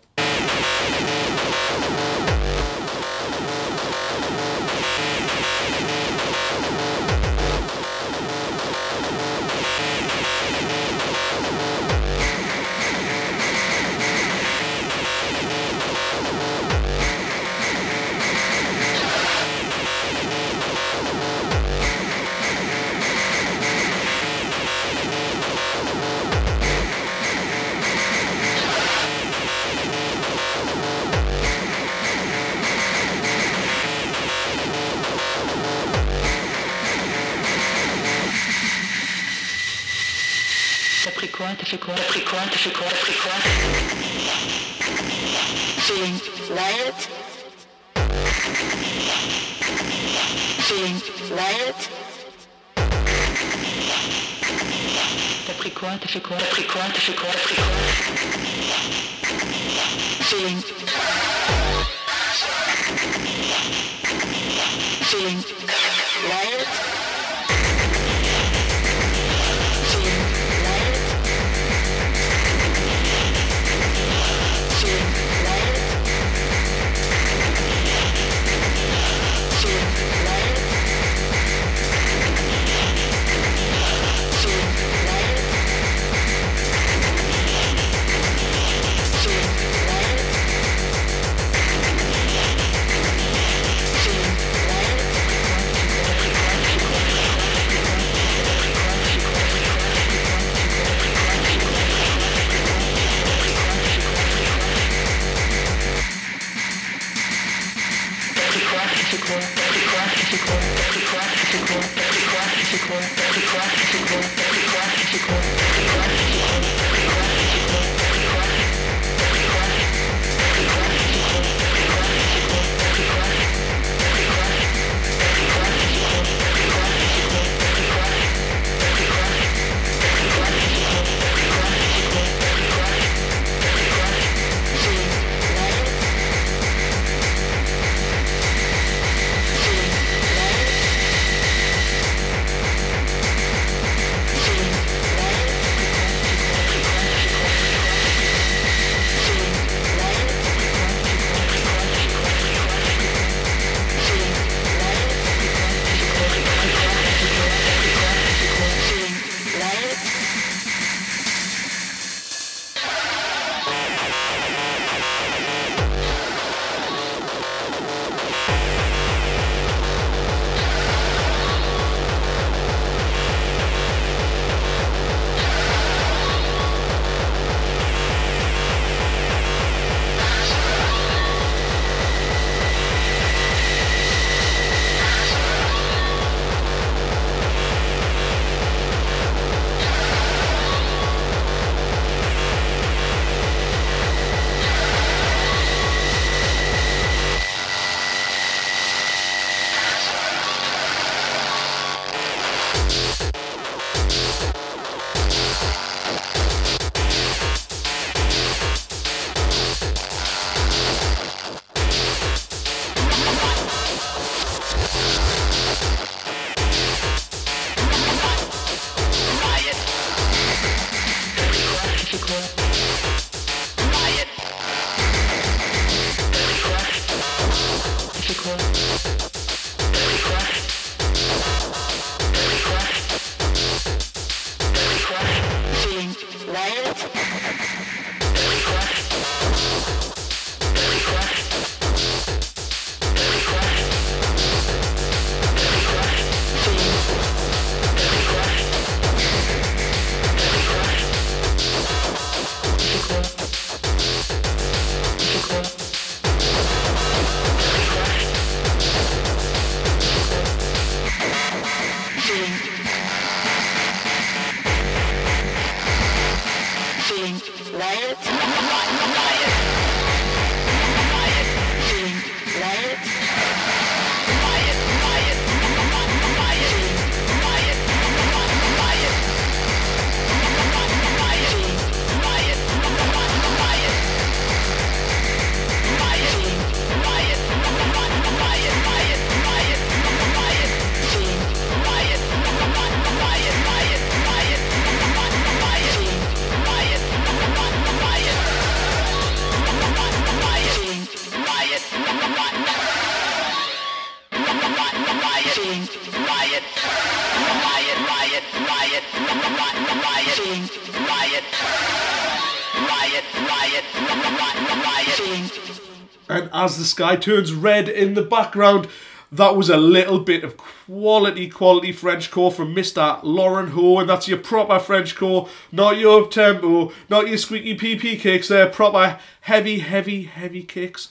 And as the sky turns red in the background, that was a little bit of quality, quality French core from Mr. Laurent Hô, and that's your proper French core, not your tempo, not your squeaky PP kicks, they're proper heavy, heavy, heavy kicks.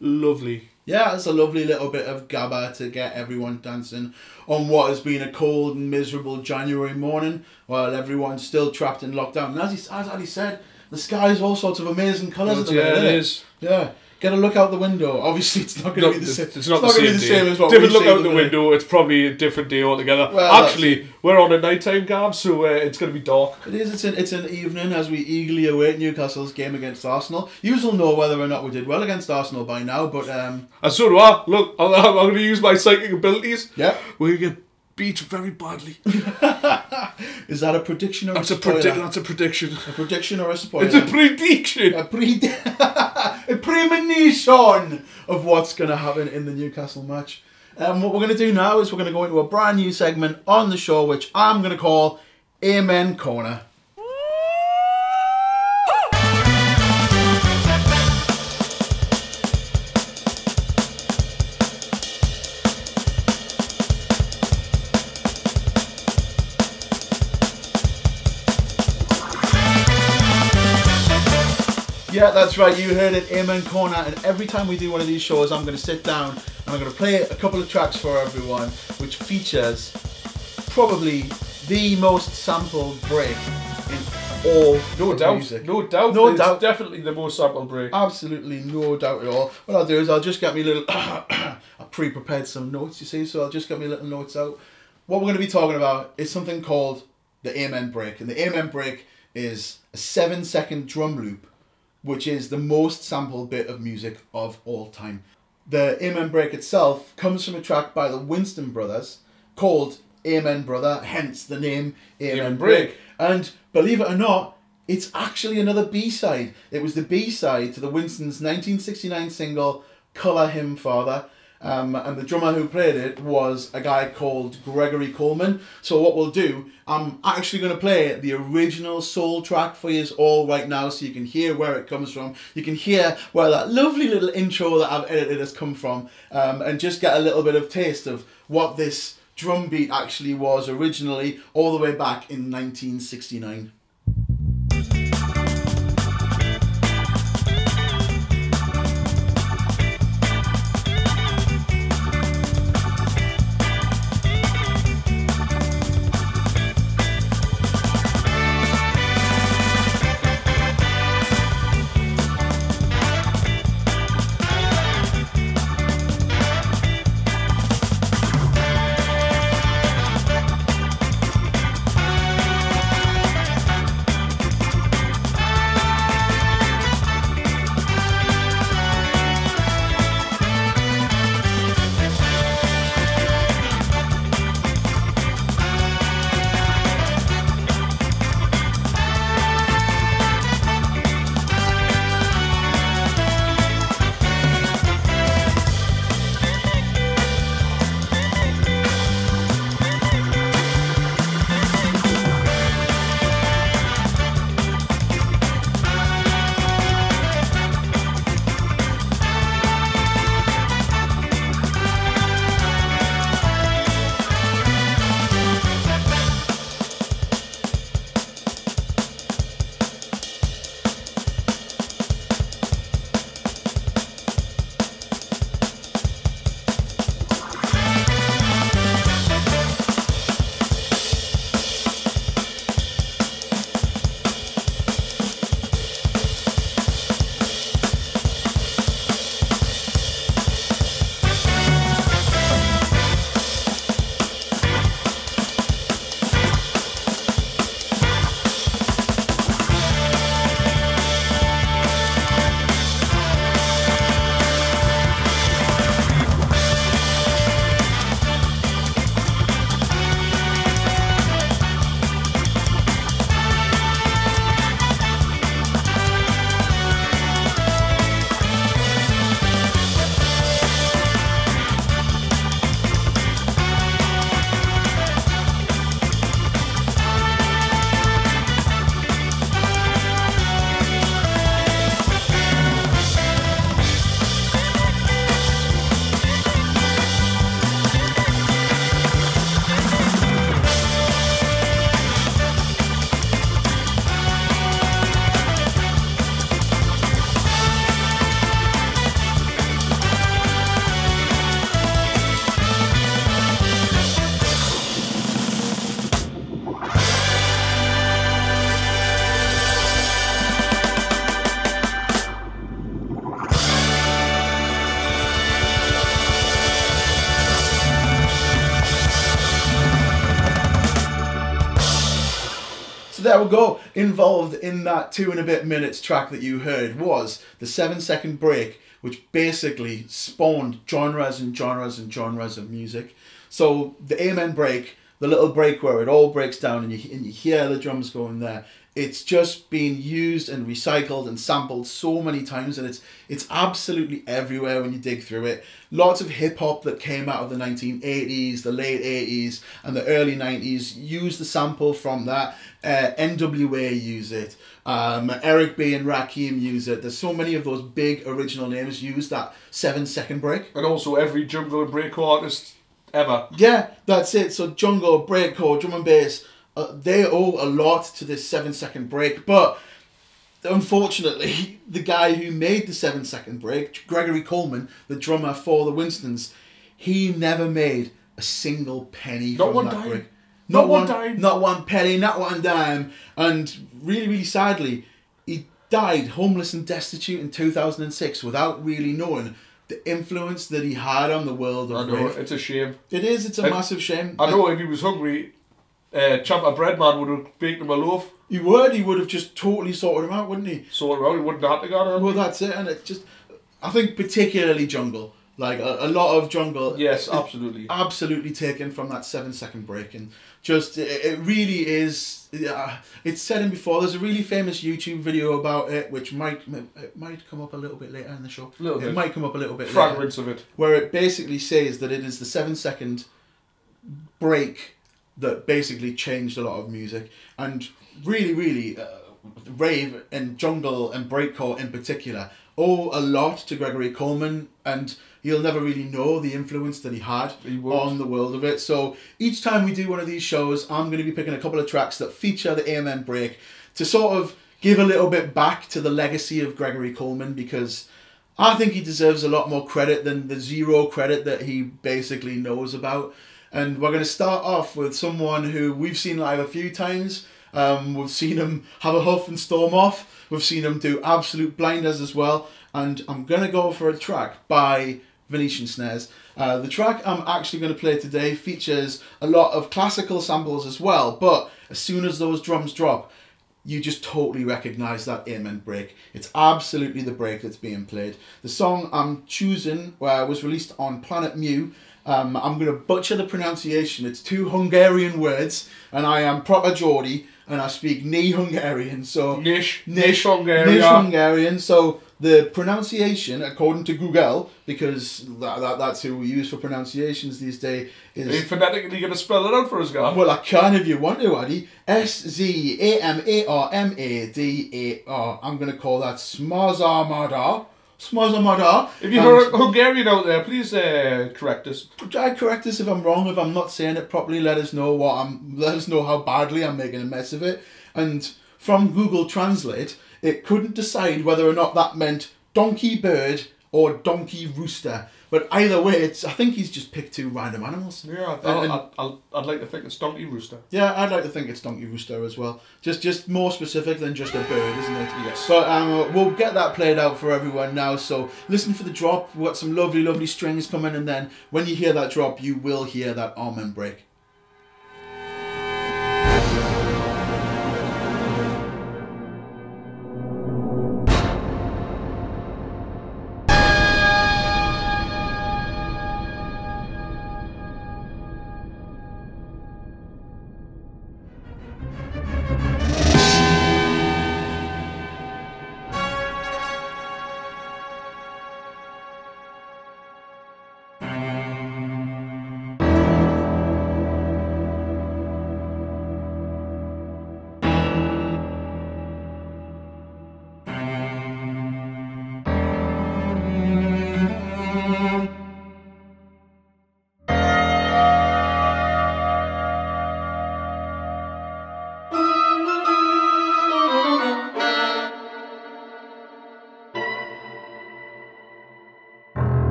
Lovely. Yeah, it's a lovely little bit of gabba to get everyone dancing on what has been a cold and miserable January morning while everyone's still trapped in lockdown. And as, he, as Ali said, the sky is all sorts of amazing colours at the Yeah, minute. it is. Yeah. Get a look out the window. Obviously, it's not going No, to be the same. it's not, the gonna same, be the same as what Different we look out the window. It's probably a different day altogether. Well, that's- Actually, we're on a nighttime gab, so uh, it's going to be dark. It is. It's an, it's an evening as we eagerly await Newcastle's game against Arsenal. You will know whether or not we did well against Arsenal by now, but um, And so do I. Look, I'm, I'm going to use my psychic abilities. Yeah. We're going to get beat very badly. *laughs* is that a prediction or That's a a spoiler? prediction. That's a prediction. A prediction or a spoiler? It's a prediction. a pre *laughs* a premonition of what's going to happen in the Newcastle match. Um, what we're going to do now is we're going to go into a brand new segment on the show, which I'm going to call Amen Corner. Yeah, that's right. You heard it, Amen Corner. And every time we do one of these shows, I'm going to sit down and I'm going to play a couple of tracks for everyone, which features probably the most sampled break in all No doubt. music. No doubt. No doubt. definitely the most sampled break. Absolutely no doubt at all. What I'll do is I'll just get me a little. *coughs* I pre-prepared some notes, you see, so I'll just get me little notes out. What we're going to be talking about is something called the Amen break, and the Amen break is a seven-second drum loop, which is the most sampled bit of music of all time. The Amen break itself comes from a track by the Winston Brothers called Amen Brother, hence the name Amen, Amen break. Break. And believe it or not, it's actually another B side. It was the B side to the Winston's 1969 single Colour Him Father. Um, and the drummer who played it was a guy called Gregory Coleman. So, what we'll do, I'm actually going to play the original soul track for you all right now so you can hear where it comes from. You can hear where that lovely little intro that I've edited has come from um, and just get a little bit of taste of what this drum beat actually was originally all the way back in 1969. Involved in that two and a bit minutes track that you heard was the seven second break, which basically spawned genres and genres and genres of music. So the Amen break, the little break where it all breaks down and you, and you hear the drums going there, it's just been used and recycled and sampled so many times and it's it's absolutely everywhere when you dig through it. Lots of hip hop that came out of the 1980s the late 80s and the early 90s use the sample from that. Uh, NWA use it. Um, Eric B and Rakim use it. There's so many of those big original names use that 7 second break. And also every jungle and breakcore artist ever. yeah, that's it. So jungle, breakcore, drum and bass, uh, they owe a lot to this seven second break. But unfortunately, *laughs* the guy who made the seven second break, Gregory Coleman, the drummer for the Winstons, he never made a single penny Not from one that dime. break. Not one dime. Not one penny, not one dime. And really, really sadly, he died homeless and destitute in 2006 without really knowing the influence that he had on the world I know, rave. it's a shame. It is, it's a I- massive shame. I know if he was hungry, uh, Champa Breadman would have baked him a loaf. He would, he would have just totally sorted him out, wouldn't he? Sorted him out, he wouldn't have to go Well, that's it, and it just, I think particularly Jungle, like a, a lot of Jungle. Yes, absolutely. Absolutely taken from that seven second break, and just, it, it really is, yeah, it's said in before, there's a really famous YouTube video about it, which might, it might come up a little bit later in the show. Little it bit. might come up a little bit Fragments later, of it. Where it basically says that it is the seven second break that basically changed a lot of music. And really really uh, rave and jungle and breakcore in particular owe a lot to Gregory Coleman and he'll never really know the influence that he had on the world of it. So each time we do one of these shows I'm going to be picking a couple of tracks that feature the Amen break to sort of give a little bit back to the legacy of Gregory Coleman because I think he deserves a lot more credit than the zero credit that he basically knows about. And we're going to start off with someone who we've seen live a few times. Um, we've seen him have a huff and storm off. We've seen him do absolute blinders as well. And I'm going to go for a track by Venetian Snares. Uh, the track I'm actually going to play today features a lot of classical samples as well. But as soon as those drums drop, you just totally recognize that amen break. It's absolutely the break that's being played. The song I'm choosing uh, was released on Planet Mu. Um, I'm going to butcher the pronunciation. It's two Hungarian words, and I am proper Geordie, and I speak knee Hungarian. So Nish, Nish, Nish Hungarian. Nish Hungarian. So the pronunciation, according to Google, because that, that, that's who we use for pronunciations these days, is Are you phonetically going to spell it out for us, Gav? well, I can if you want to, Addy. S Z A M A R M A D A R. I'm going to call that Smazamada. Smazamada. If you And Hungarian out there, please uh, correct us. I correct us if I'm wrong. If I'm not saying it properly, let us know what I'm. Let us know how badly I'm making a mess of it. And from Google Translate, it couldn't decide whether or not that meant donkey bird or donkey rooster. But either way, it's. I think he's just picked two random animals. Yeah, I'll, I'll, I'd like to think it's Donkey Rooster. Yeah, I'd like to think it's donkey rooster as well. Just just more specific than just a bird, isn't it? Yes. But um, we'll get that played out for everyone now. So listen for the drop. We've got some lovely, lovely strings coming, and then when you hear that drop, you will hear that Amen break.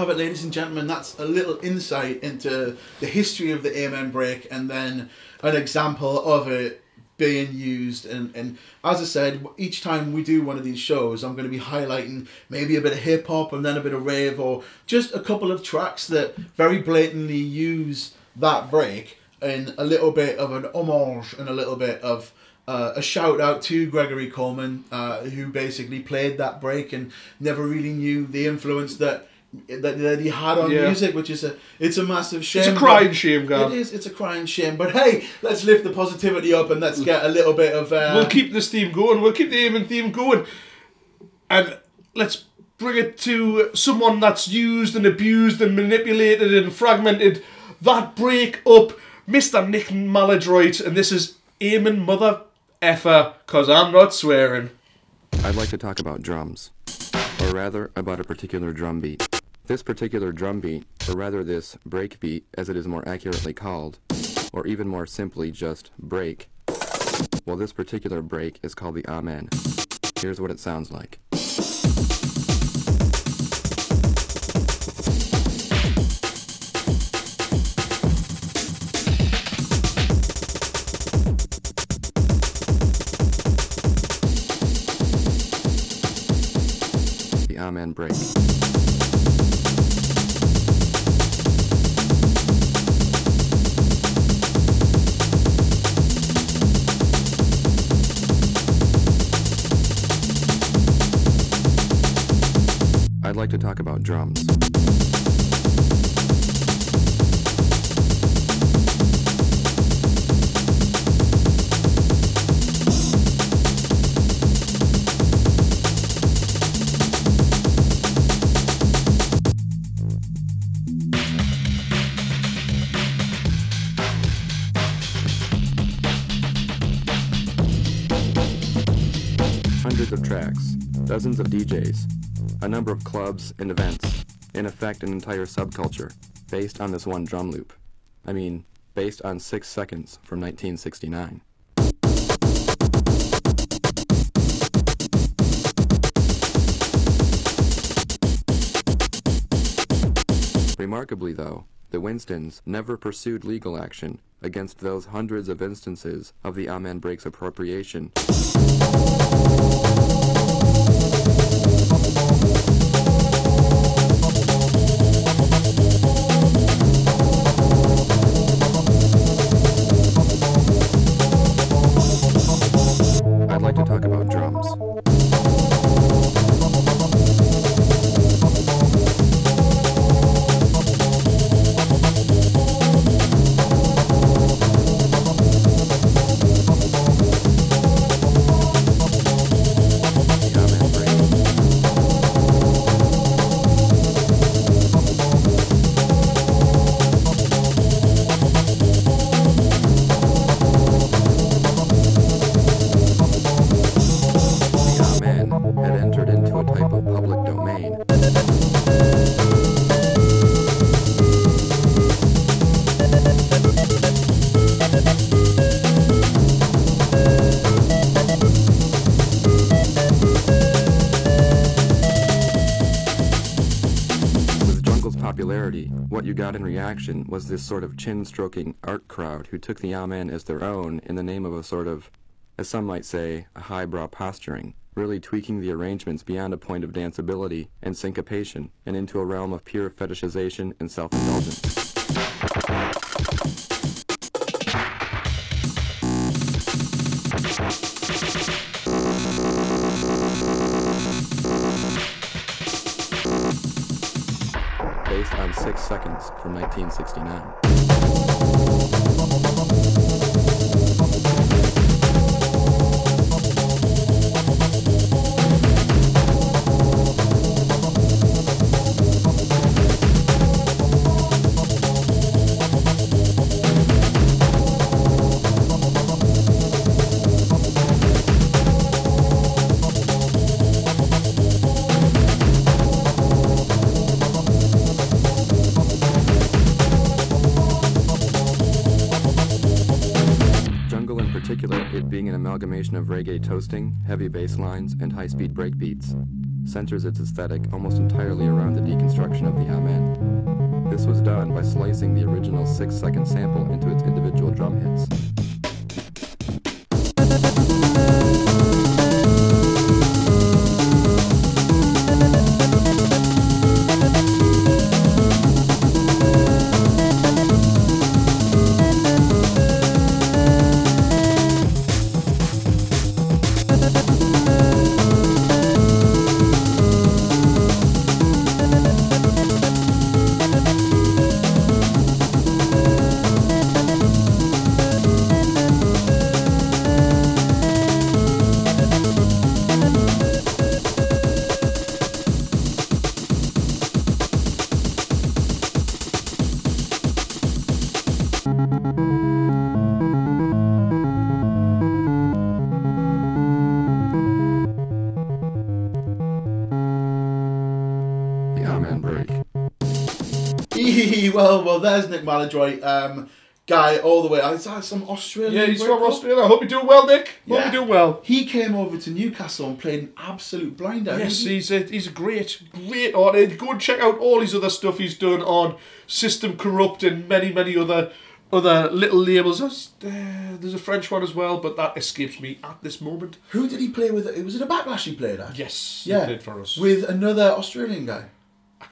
Have it, ladies and gentlemen. That's a little insight into the history of the Amen break, and then an example of it being used. And, and as I said, each time we do one of these shows, I'm going to be highlighting maybe a bit of hip hop and then a bit of rave, or just a couple of tracks that very blatantly use that break in a little bit of an homage and a little bit of uh, a shout out to Gregory Coleman, uh, who basically played that break and never really knew the influence that that, that he had on Yeah. music, which is a it's a massive shame. It's a crying shame, Gav. It is. It's a crying shame. But hey, let's lift the positivity up and let's get a little bit of. Uh, we'll keep this theme going. We'll keep the Amen theme going, and let's bring it to someone that's used and abused and manipulated and fragmented. That break up, Mr. Nick Maladroit, and this is Amen Mother Effer, cause I'm not swearing. I'd like to talk about drums, or rather, about a particular drum beat. This particular drum beat, or rather this break beat, as it is more accurately called, or even more simply just break, well, this particular break is called the Amen. Here's what it sounds like. The Amen break. Like to talk about drums. Hundreds of tracks, dozens of DJs, a number of clubs and events, in effect an entire subculture, based on this one drum loop. I mean, based on 6 seconds from 1969. Remarkably, though, the Winstons never pursued legal action against those hundreds of instances of the Amen Breaks appropriation. more. You got in reaction was this sort of chin stroking art crowd who took the ah Amen as their own in the name of a sort of, as some might say, a highbrow posturing, really tweaking the arrangements beyond a point of danceability and syncopation and into a realm of pure fetishization and self indulgence. Seconds from 1969. Heavy bass lines, and high speed breakbeats. centers its aesthetic almost entirely around the deconstruction of the Amen. This was done by slicing the original six second sample into its individual drum hits. Maladroit, um, guy all the way. Is that some Australian? Yeah, he's from? Australia. I hope you're doing well, Nick. Hope Yeah. you're doing well. He came over to Newcastle and played an absolute blinder. Yes, He- he's a, he's a great, great artist. Go and check out all his other stuff he's done on System Corrupt and many, many other other little labels. There's, uh, there's a French one as well, but that escapes me at this moment. Who did he play with? Was it a backlash he played at? Yes, he Yeah, played for us. with another Australian guy.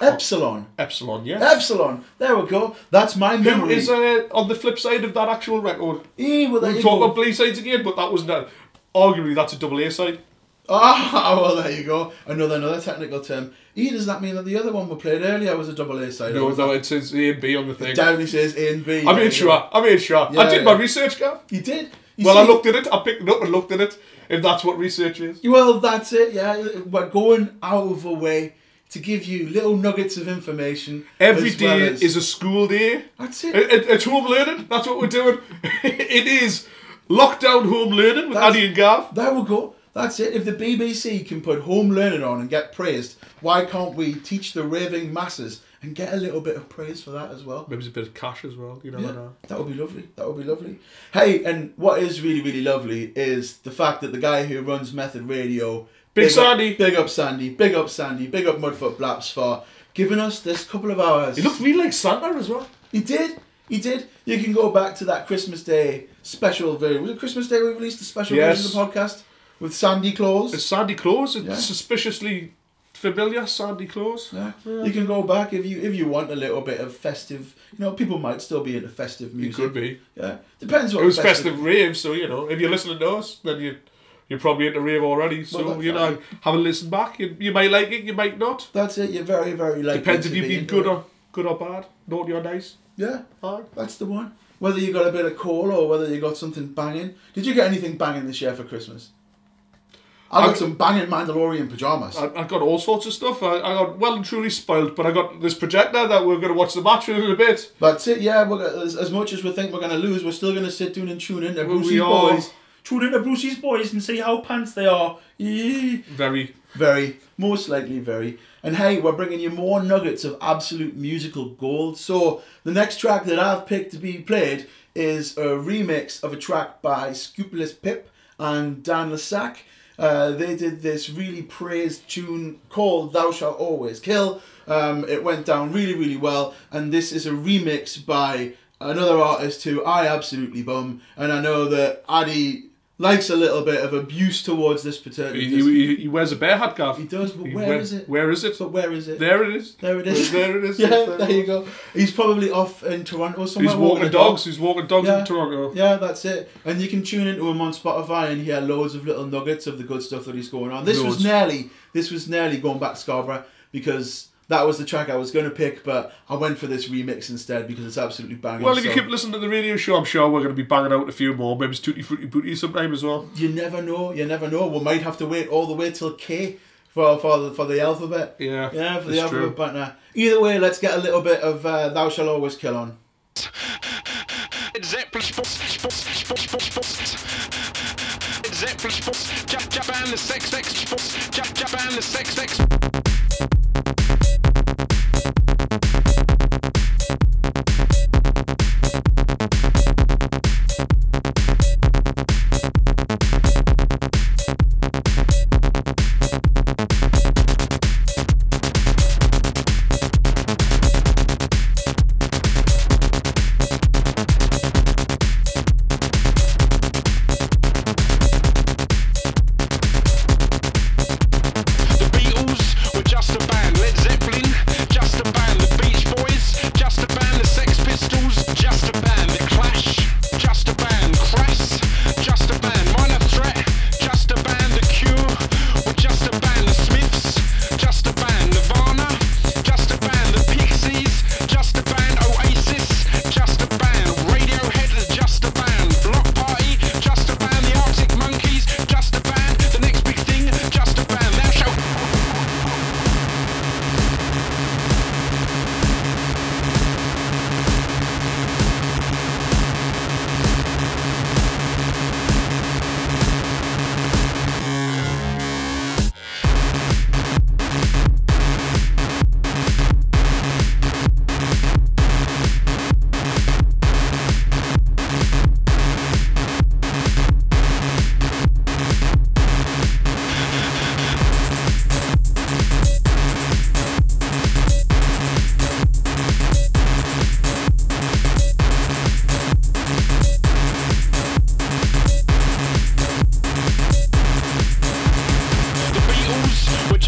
Epsilon. Epsilon, yeah. Epsilon. There we go. That's my Who memory. is uh, on the flip side of that actual record? Eh, well, there we'll talk about B sides again, but that was not. Arguably, that's a double A side. Ah, *laughs* well, there you go. Another another technical term. E, does that mean that the other one we played earlier was a double A side? No, no, it says A and B on the thing. Down he says A and B. I made sure. I made sure. Yeah, I did my research, Gav. You did. You well, I looked at it. I picked it up and looked at it. If that's what research is. Well, that's it. Yeah, we're going out of our way to give you little nuggets of information. Every day well as- is a school day. That's it. It- it- it's home learning. That's what we're doing. *laughs* it is lockdown home learning with That's- Andy and Gav. There we go. That's it. If the BBC can put home learning on and get praised, why can't we teach the raving masses and get a little bit of praise for that as well? Maybe a bit of cash as well. You never Yeah, know. that would be lovely. That would be lovely. Hey, and what is really, really lovely is the fact that the guy who runs Method Radio, Big up- Sandy. big up Sandy, big up Sandy, big up Mudfoot Blaps for giving us this couple of hours. He looked really like Santa as well. He did. He did. You can go back to that Christmas Day special version. Was it Christmas Day we released the special Yes. version of the podcast with Sandy Claus? It's Sandy Claus. It's Yeah. suspiciously familiar. Sandy Claus. Yeah. You can go back if you if you want a little bit of festive. You know, people might still be into festive You It could be. Yeah, depends what It was festive rave, so you know if you're listening to us, then you you're probably into rave already. So Well, you know, have a listen back. You, you might like it, you might not. That's it. You're very very likely. Depends if you've be been good it. or good or bad, naughty or nice. Yeah, Aye. that's the one. Whether you got a bit of coal or whether you got something banging. Did you get anything banging this year for Christmas? I got I've- some banging Mandalorian pajamas. I, I got all sorts of stuff. I, I got well and truly spoiled, but I got this projector that we're going to watch the match in a bit. That's it. Yeah, we're, as, as much as we think we're going to lose, we're still going to sit down and tune in to Well, we Brucey's are. boys. Tune in to Brucey's boys and see how pants they are. Yee. Very. Very, most likely very. And hey, we're bringing you more nuggets of absolute musical gold. So the next track that I've picked to be played is a remix of a track by Scroobius Pip and Dan le Sac. Uh, they did this really praised tune called Thou Shalt Always Kill. Um, it went down really, really well. And this is a remix by another artist who I absolutely bum. And I know that Addy likes a little bit of abuse towards this paternity. He, he, he wears a bear hat, Gav. He does, but He where wear- is it? Where is it? But where is it? There it is. There it is. There it is. *laughs* yeah, There there you go. He's probably off in Toronto somewhere. He's walking a dogs. dog. He's walking dogs Yeah. in Toronto. Yeah, that's it. And you can tune into him on Spotify and hear loads of little nuggets of the good stuff that he's going on. This was nearly, this was nearly going back to Scarborough because that was the track I was going to pick, but I went for this remix instead because it's absolutely banging. Well, if you so- keep listening to the radio show, I'm sure we're going to be banging out a few more. Maybe it's Tutti Frutti Booty sometime as well. you never know. You never know. We might have to wait all the way till K for for the, for the alphabet. Yeah, Yeah, for the alphabet. true. But nah. Either way, let's get a little bit of uh, "Thou Shall Always Kill" on. Zeppelin sports, sports, sports, sports, sports. Zeppelin sports, Jap, Jap, and the sex, sex, sports, Jap, Jap, and the sex, sex.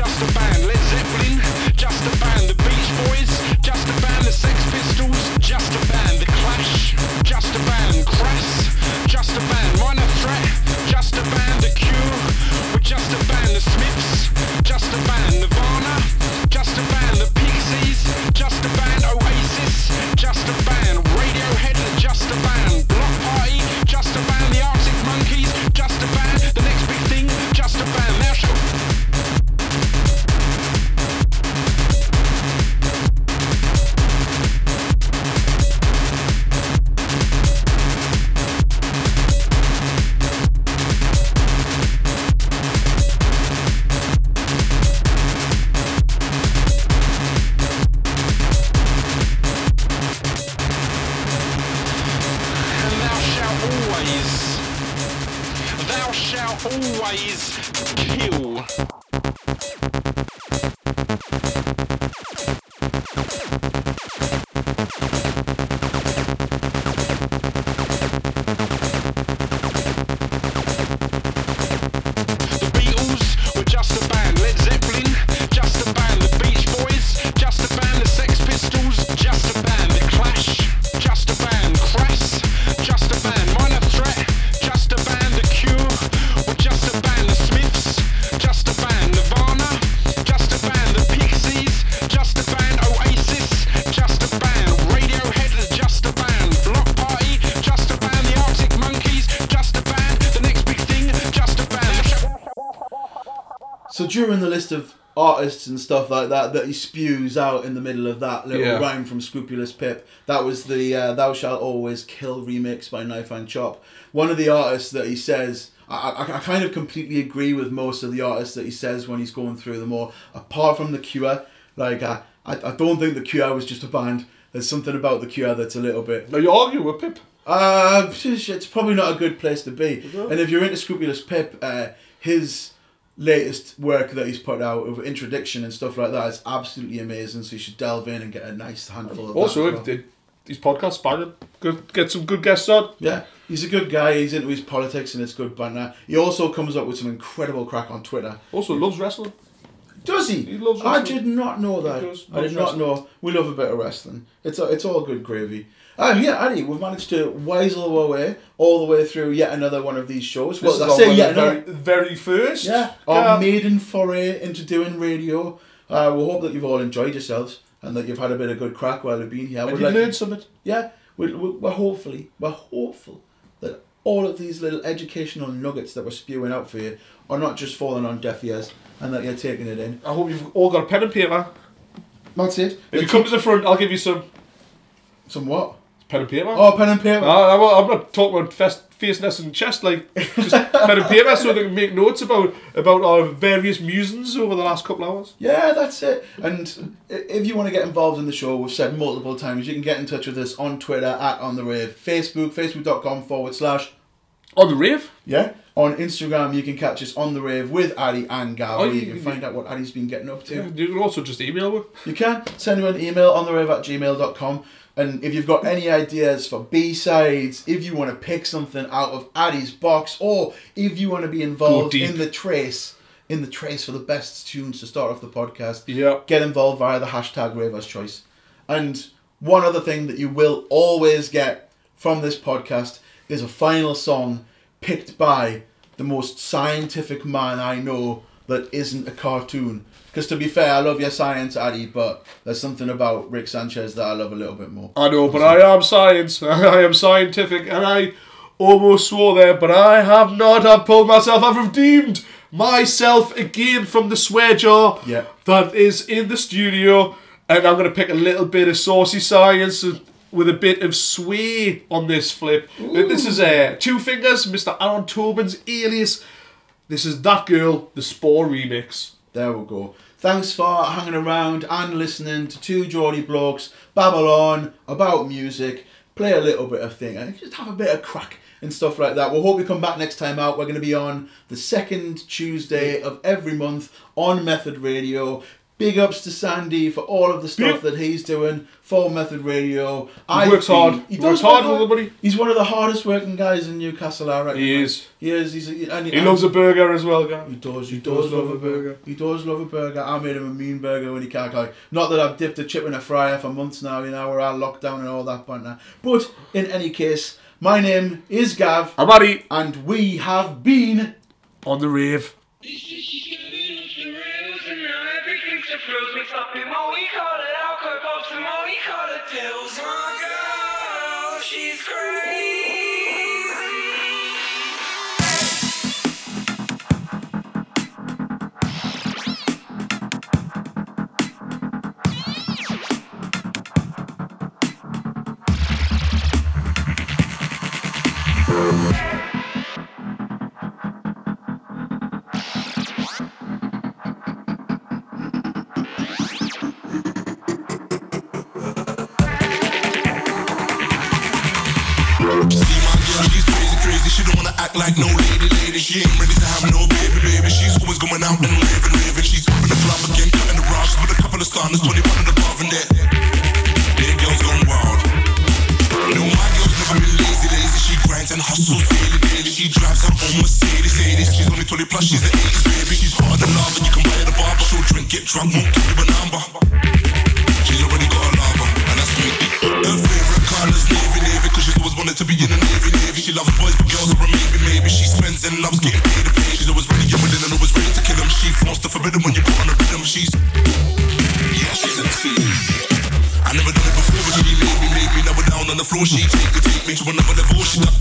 just justify during the list of artists and stuff like that that he spews out in the middle of that little Yeah. rhyme from Scroobius Pip, that was the uh, "Thou Shalt Always Kill" remix by Knife and Chop. One of the artists that he says. I, I, I kind of completely agree with most of the artists that he says when he's going through them all. Apart from the Cure, like I, I, I don't think the Cure was just a band. There's something about the Cure that's a little bit. Are you arguing with Pip? Uh, it's probably not a good place to be. And if you're into Scroobius Pip, uh, his latest work that he's put out of introduction and stuff like that is absolutely amazing. So you should delve in and get a nice handful of Also, that. as if well. the, these podcasts banging, good, get some good guests on. Yeah, he's a good guy. He's into his politics and it's good banter. He also comes up with some incredible crack on Twitter. Also loves wrestling. Does he? He loves I did not know that. I did loves not wrestling. know. We love a bit of wrestling. It's a, it's all good gravy. Ah, yeah, Addy, we've managed to wisel our way all the way through yet another one of these shows. This well, I say yet very, another. very first. Yeah, our maiden foray into doing radio. Uh, we hope that you've all enjoyed yourselves and that you've had a bit of good crack while you've been here. And We'd you like- learned something. Yeah, we're, we're, we're hopefully, we're hopeful that all of these little educational nuggets that we're spewing out for you are not just falling on deaf ears and that you're taking it in. I hope you've all got a pen and paper. That's it. If you come to the front, I'll give you some Some what? Pen and paper. Oh, pen and paper. Ah, I'm, I'm not talking about fest, face, and chest, like just *laughs* pen and paper so they can make notes about about our various musings over the last couple hours. Yeah, that's it. And if you want to get involved in the show, we've said multiple times, you can get in touch with us on Twitter at On The Rave, Facebook, facebook.com forward slash On the rave? Yeah. On Instagram, you can catch us on The Rave with Addy and Gav, Oh, you you- can find out what Addy's been getting up to. Yeah, you can also just email me. You can send me an email on the rave at gmail.com. And if you've got any ideas for B sides, if you want to pick something out of Addy's box, or if you want to be involved in the trace, in the trace for the best tunes to start off the podcast, Yeah. get involved via the hashtag Ravers Choice. And one other thing that you will always get from this podcast is a final song picked by the most scientific man I know that isn't a cartoon. Because to be fair, I love your science, Addy, but there's something about Rick Sanchez that I love a little bit more. I know, but I am science. *laughs* I am scientific, and I almost swore there, but I have not. I've pulled myself. I've redeemed myself again from the swear jar Yeah. that is in the studio, and I'm going to pick a little bit of saucy science with a bit of sway on this flip. This is uh, Two Fingers, Mr. Amon Tobin's alias. This is That Girl, the Spor remix. There we go. Thanks for hanging around and listening to two Geordie blokes babble on about music, play a little bit of thing, and just have a bit of crack and stuff like that. We'll hope you come back next time out. We're going to be on the second Tuesday of every month on Method Radio. Big ups to Sandy for all of the stuff Yep. that he's doing for Method Radio. He works hard. He works hard for everybody. He's one of the hardest working guys in Newcastle, I reckon. He is. He is. He's a, and, He loves a burger as well, guys. he does. He, does, love a burger. He does love a burger. I made him a mean burger when he can't go. Not that I've dipped a chip in a fryer for months now. You know we're all locked down and all that banter. But in any case, my name is Gav, I'm Addy and we have been on the rave. She's like no lady, lady. She ain't ready to have no baby, baby. She's always going out and living, living. She's up in the club again, cutting the rocks with a couple of stars, 21 and above, and that. Their girls gone wild. No, my girl's never been lazy, lazy. She grinds and hustles daily, daily. She drives her own Mercedes, 80s. She's only 20 plus, she's the 80s, baby. She's hotter than lava, you can buy her the barber. She'll drink, get drunk, won't give you a number. Floor, she take me, take me to another level. She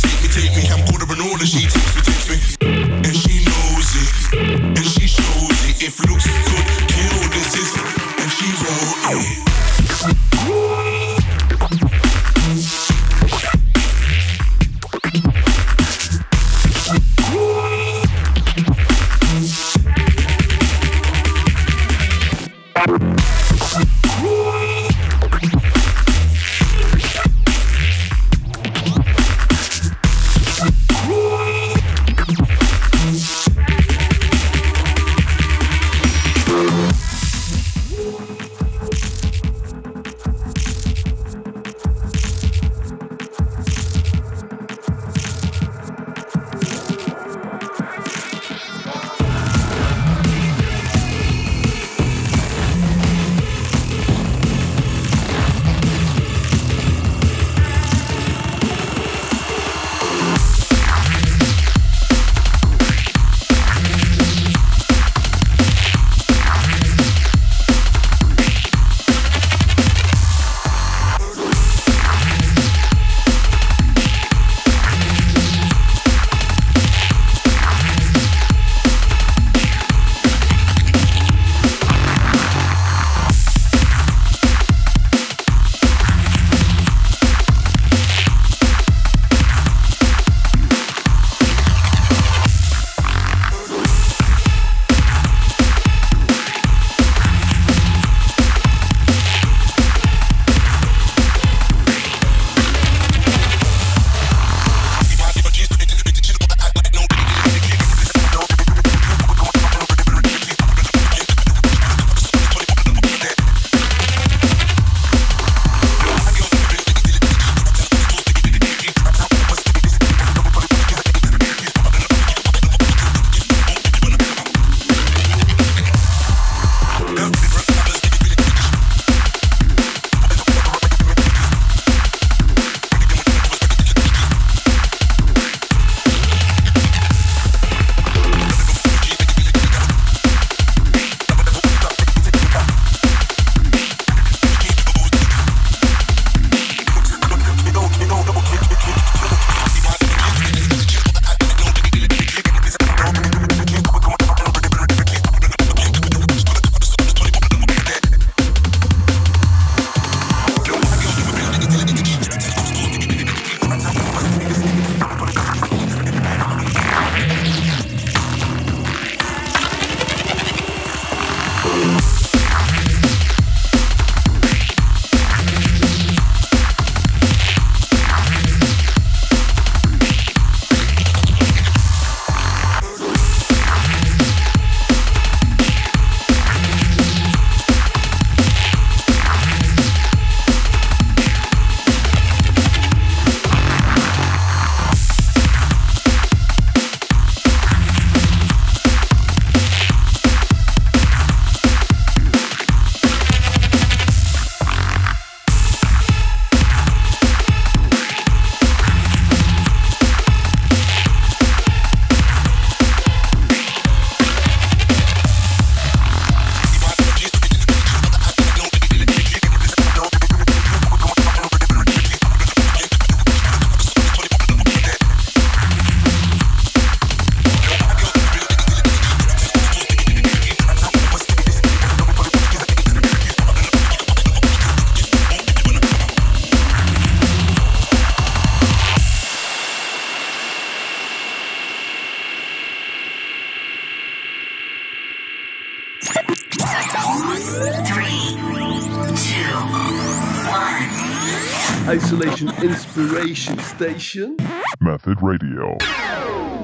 Station. Method Radio.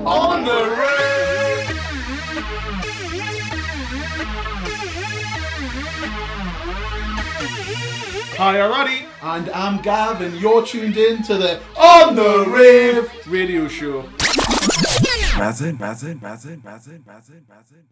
On the road. Hi, I'm Addy. And I'm Gav, and you're tuned in to the On the Rave radio show. Mazin, Mazin, Mazin, Mazin, Mazin, Mazin, Mazin.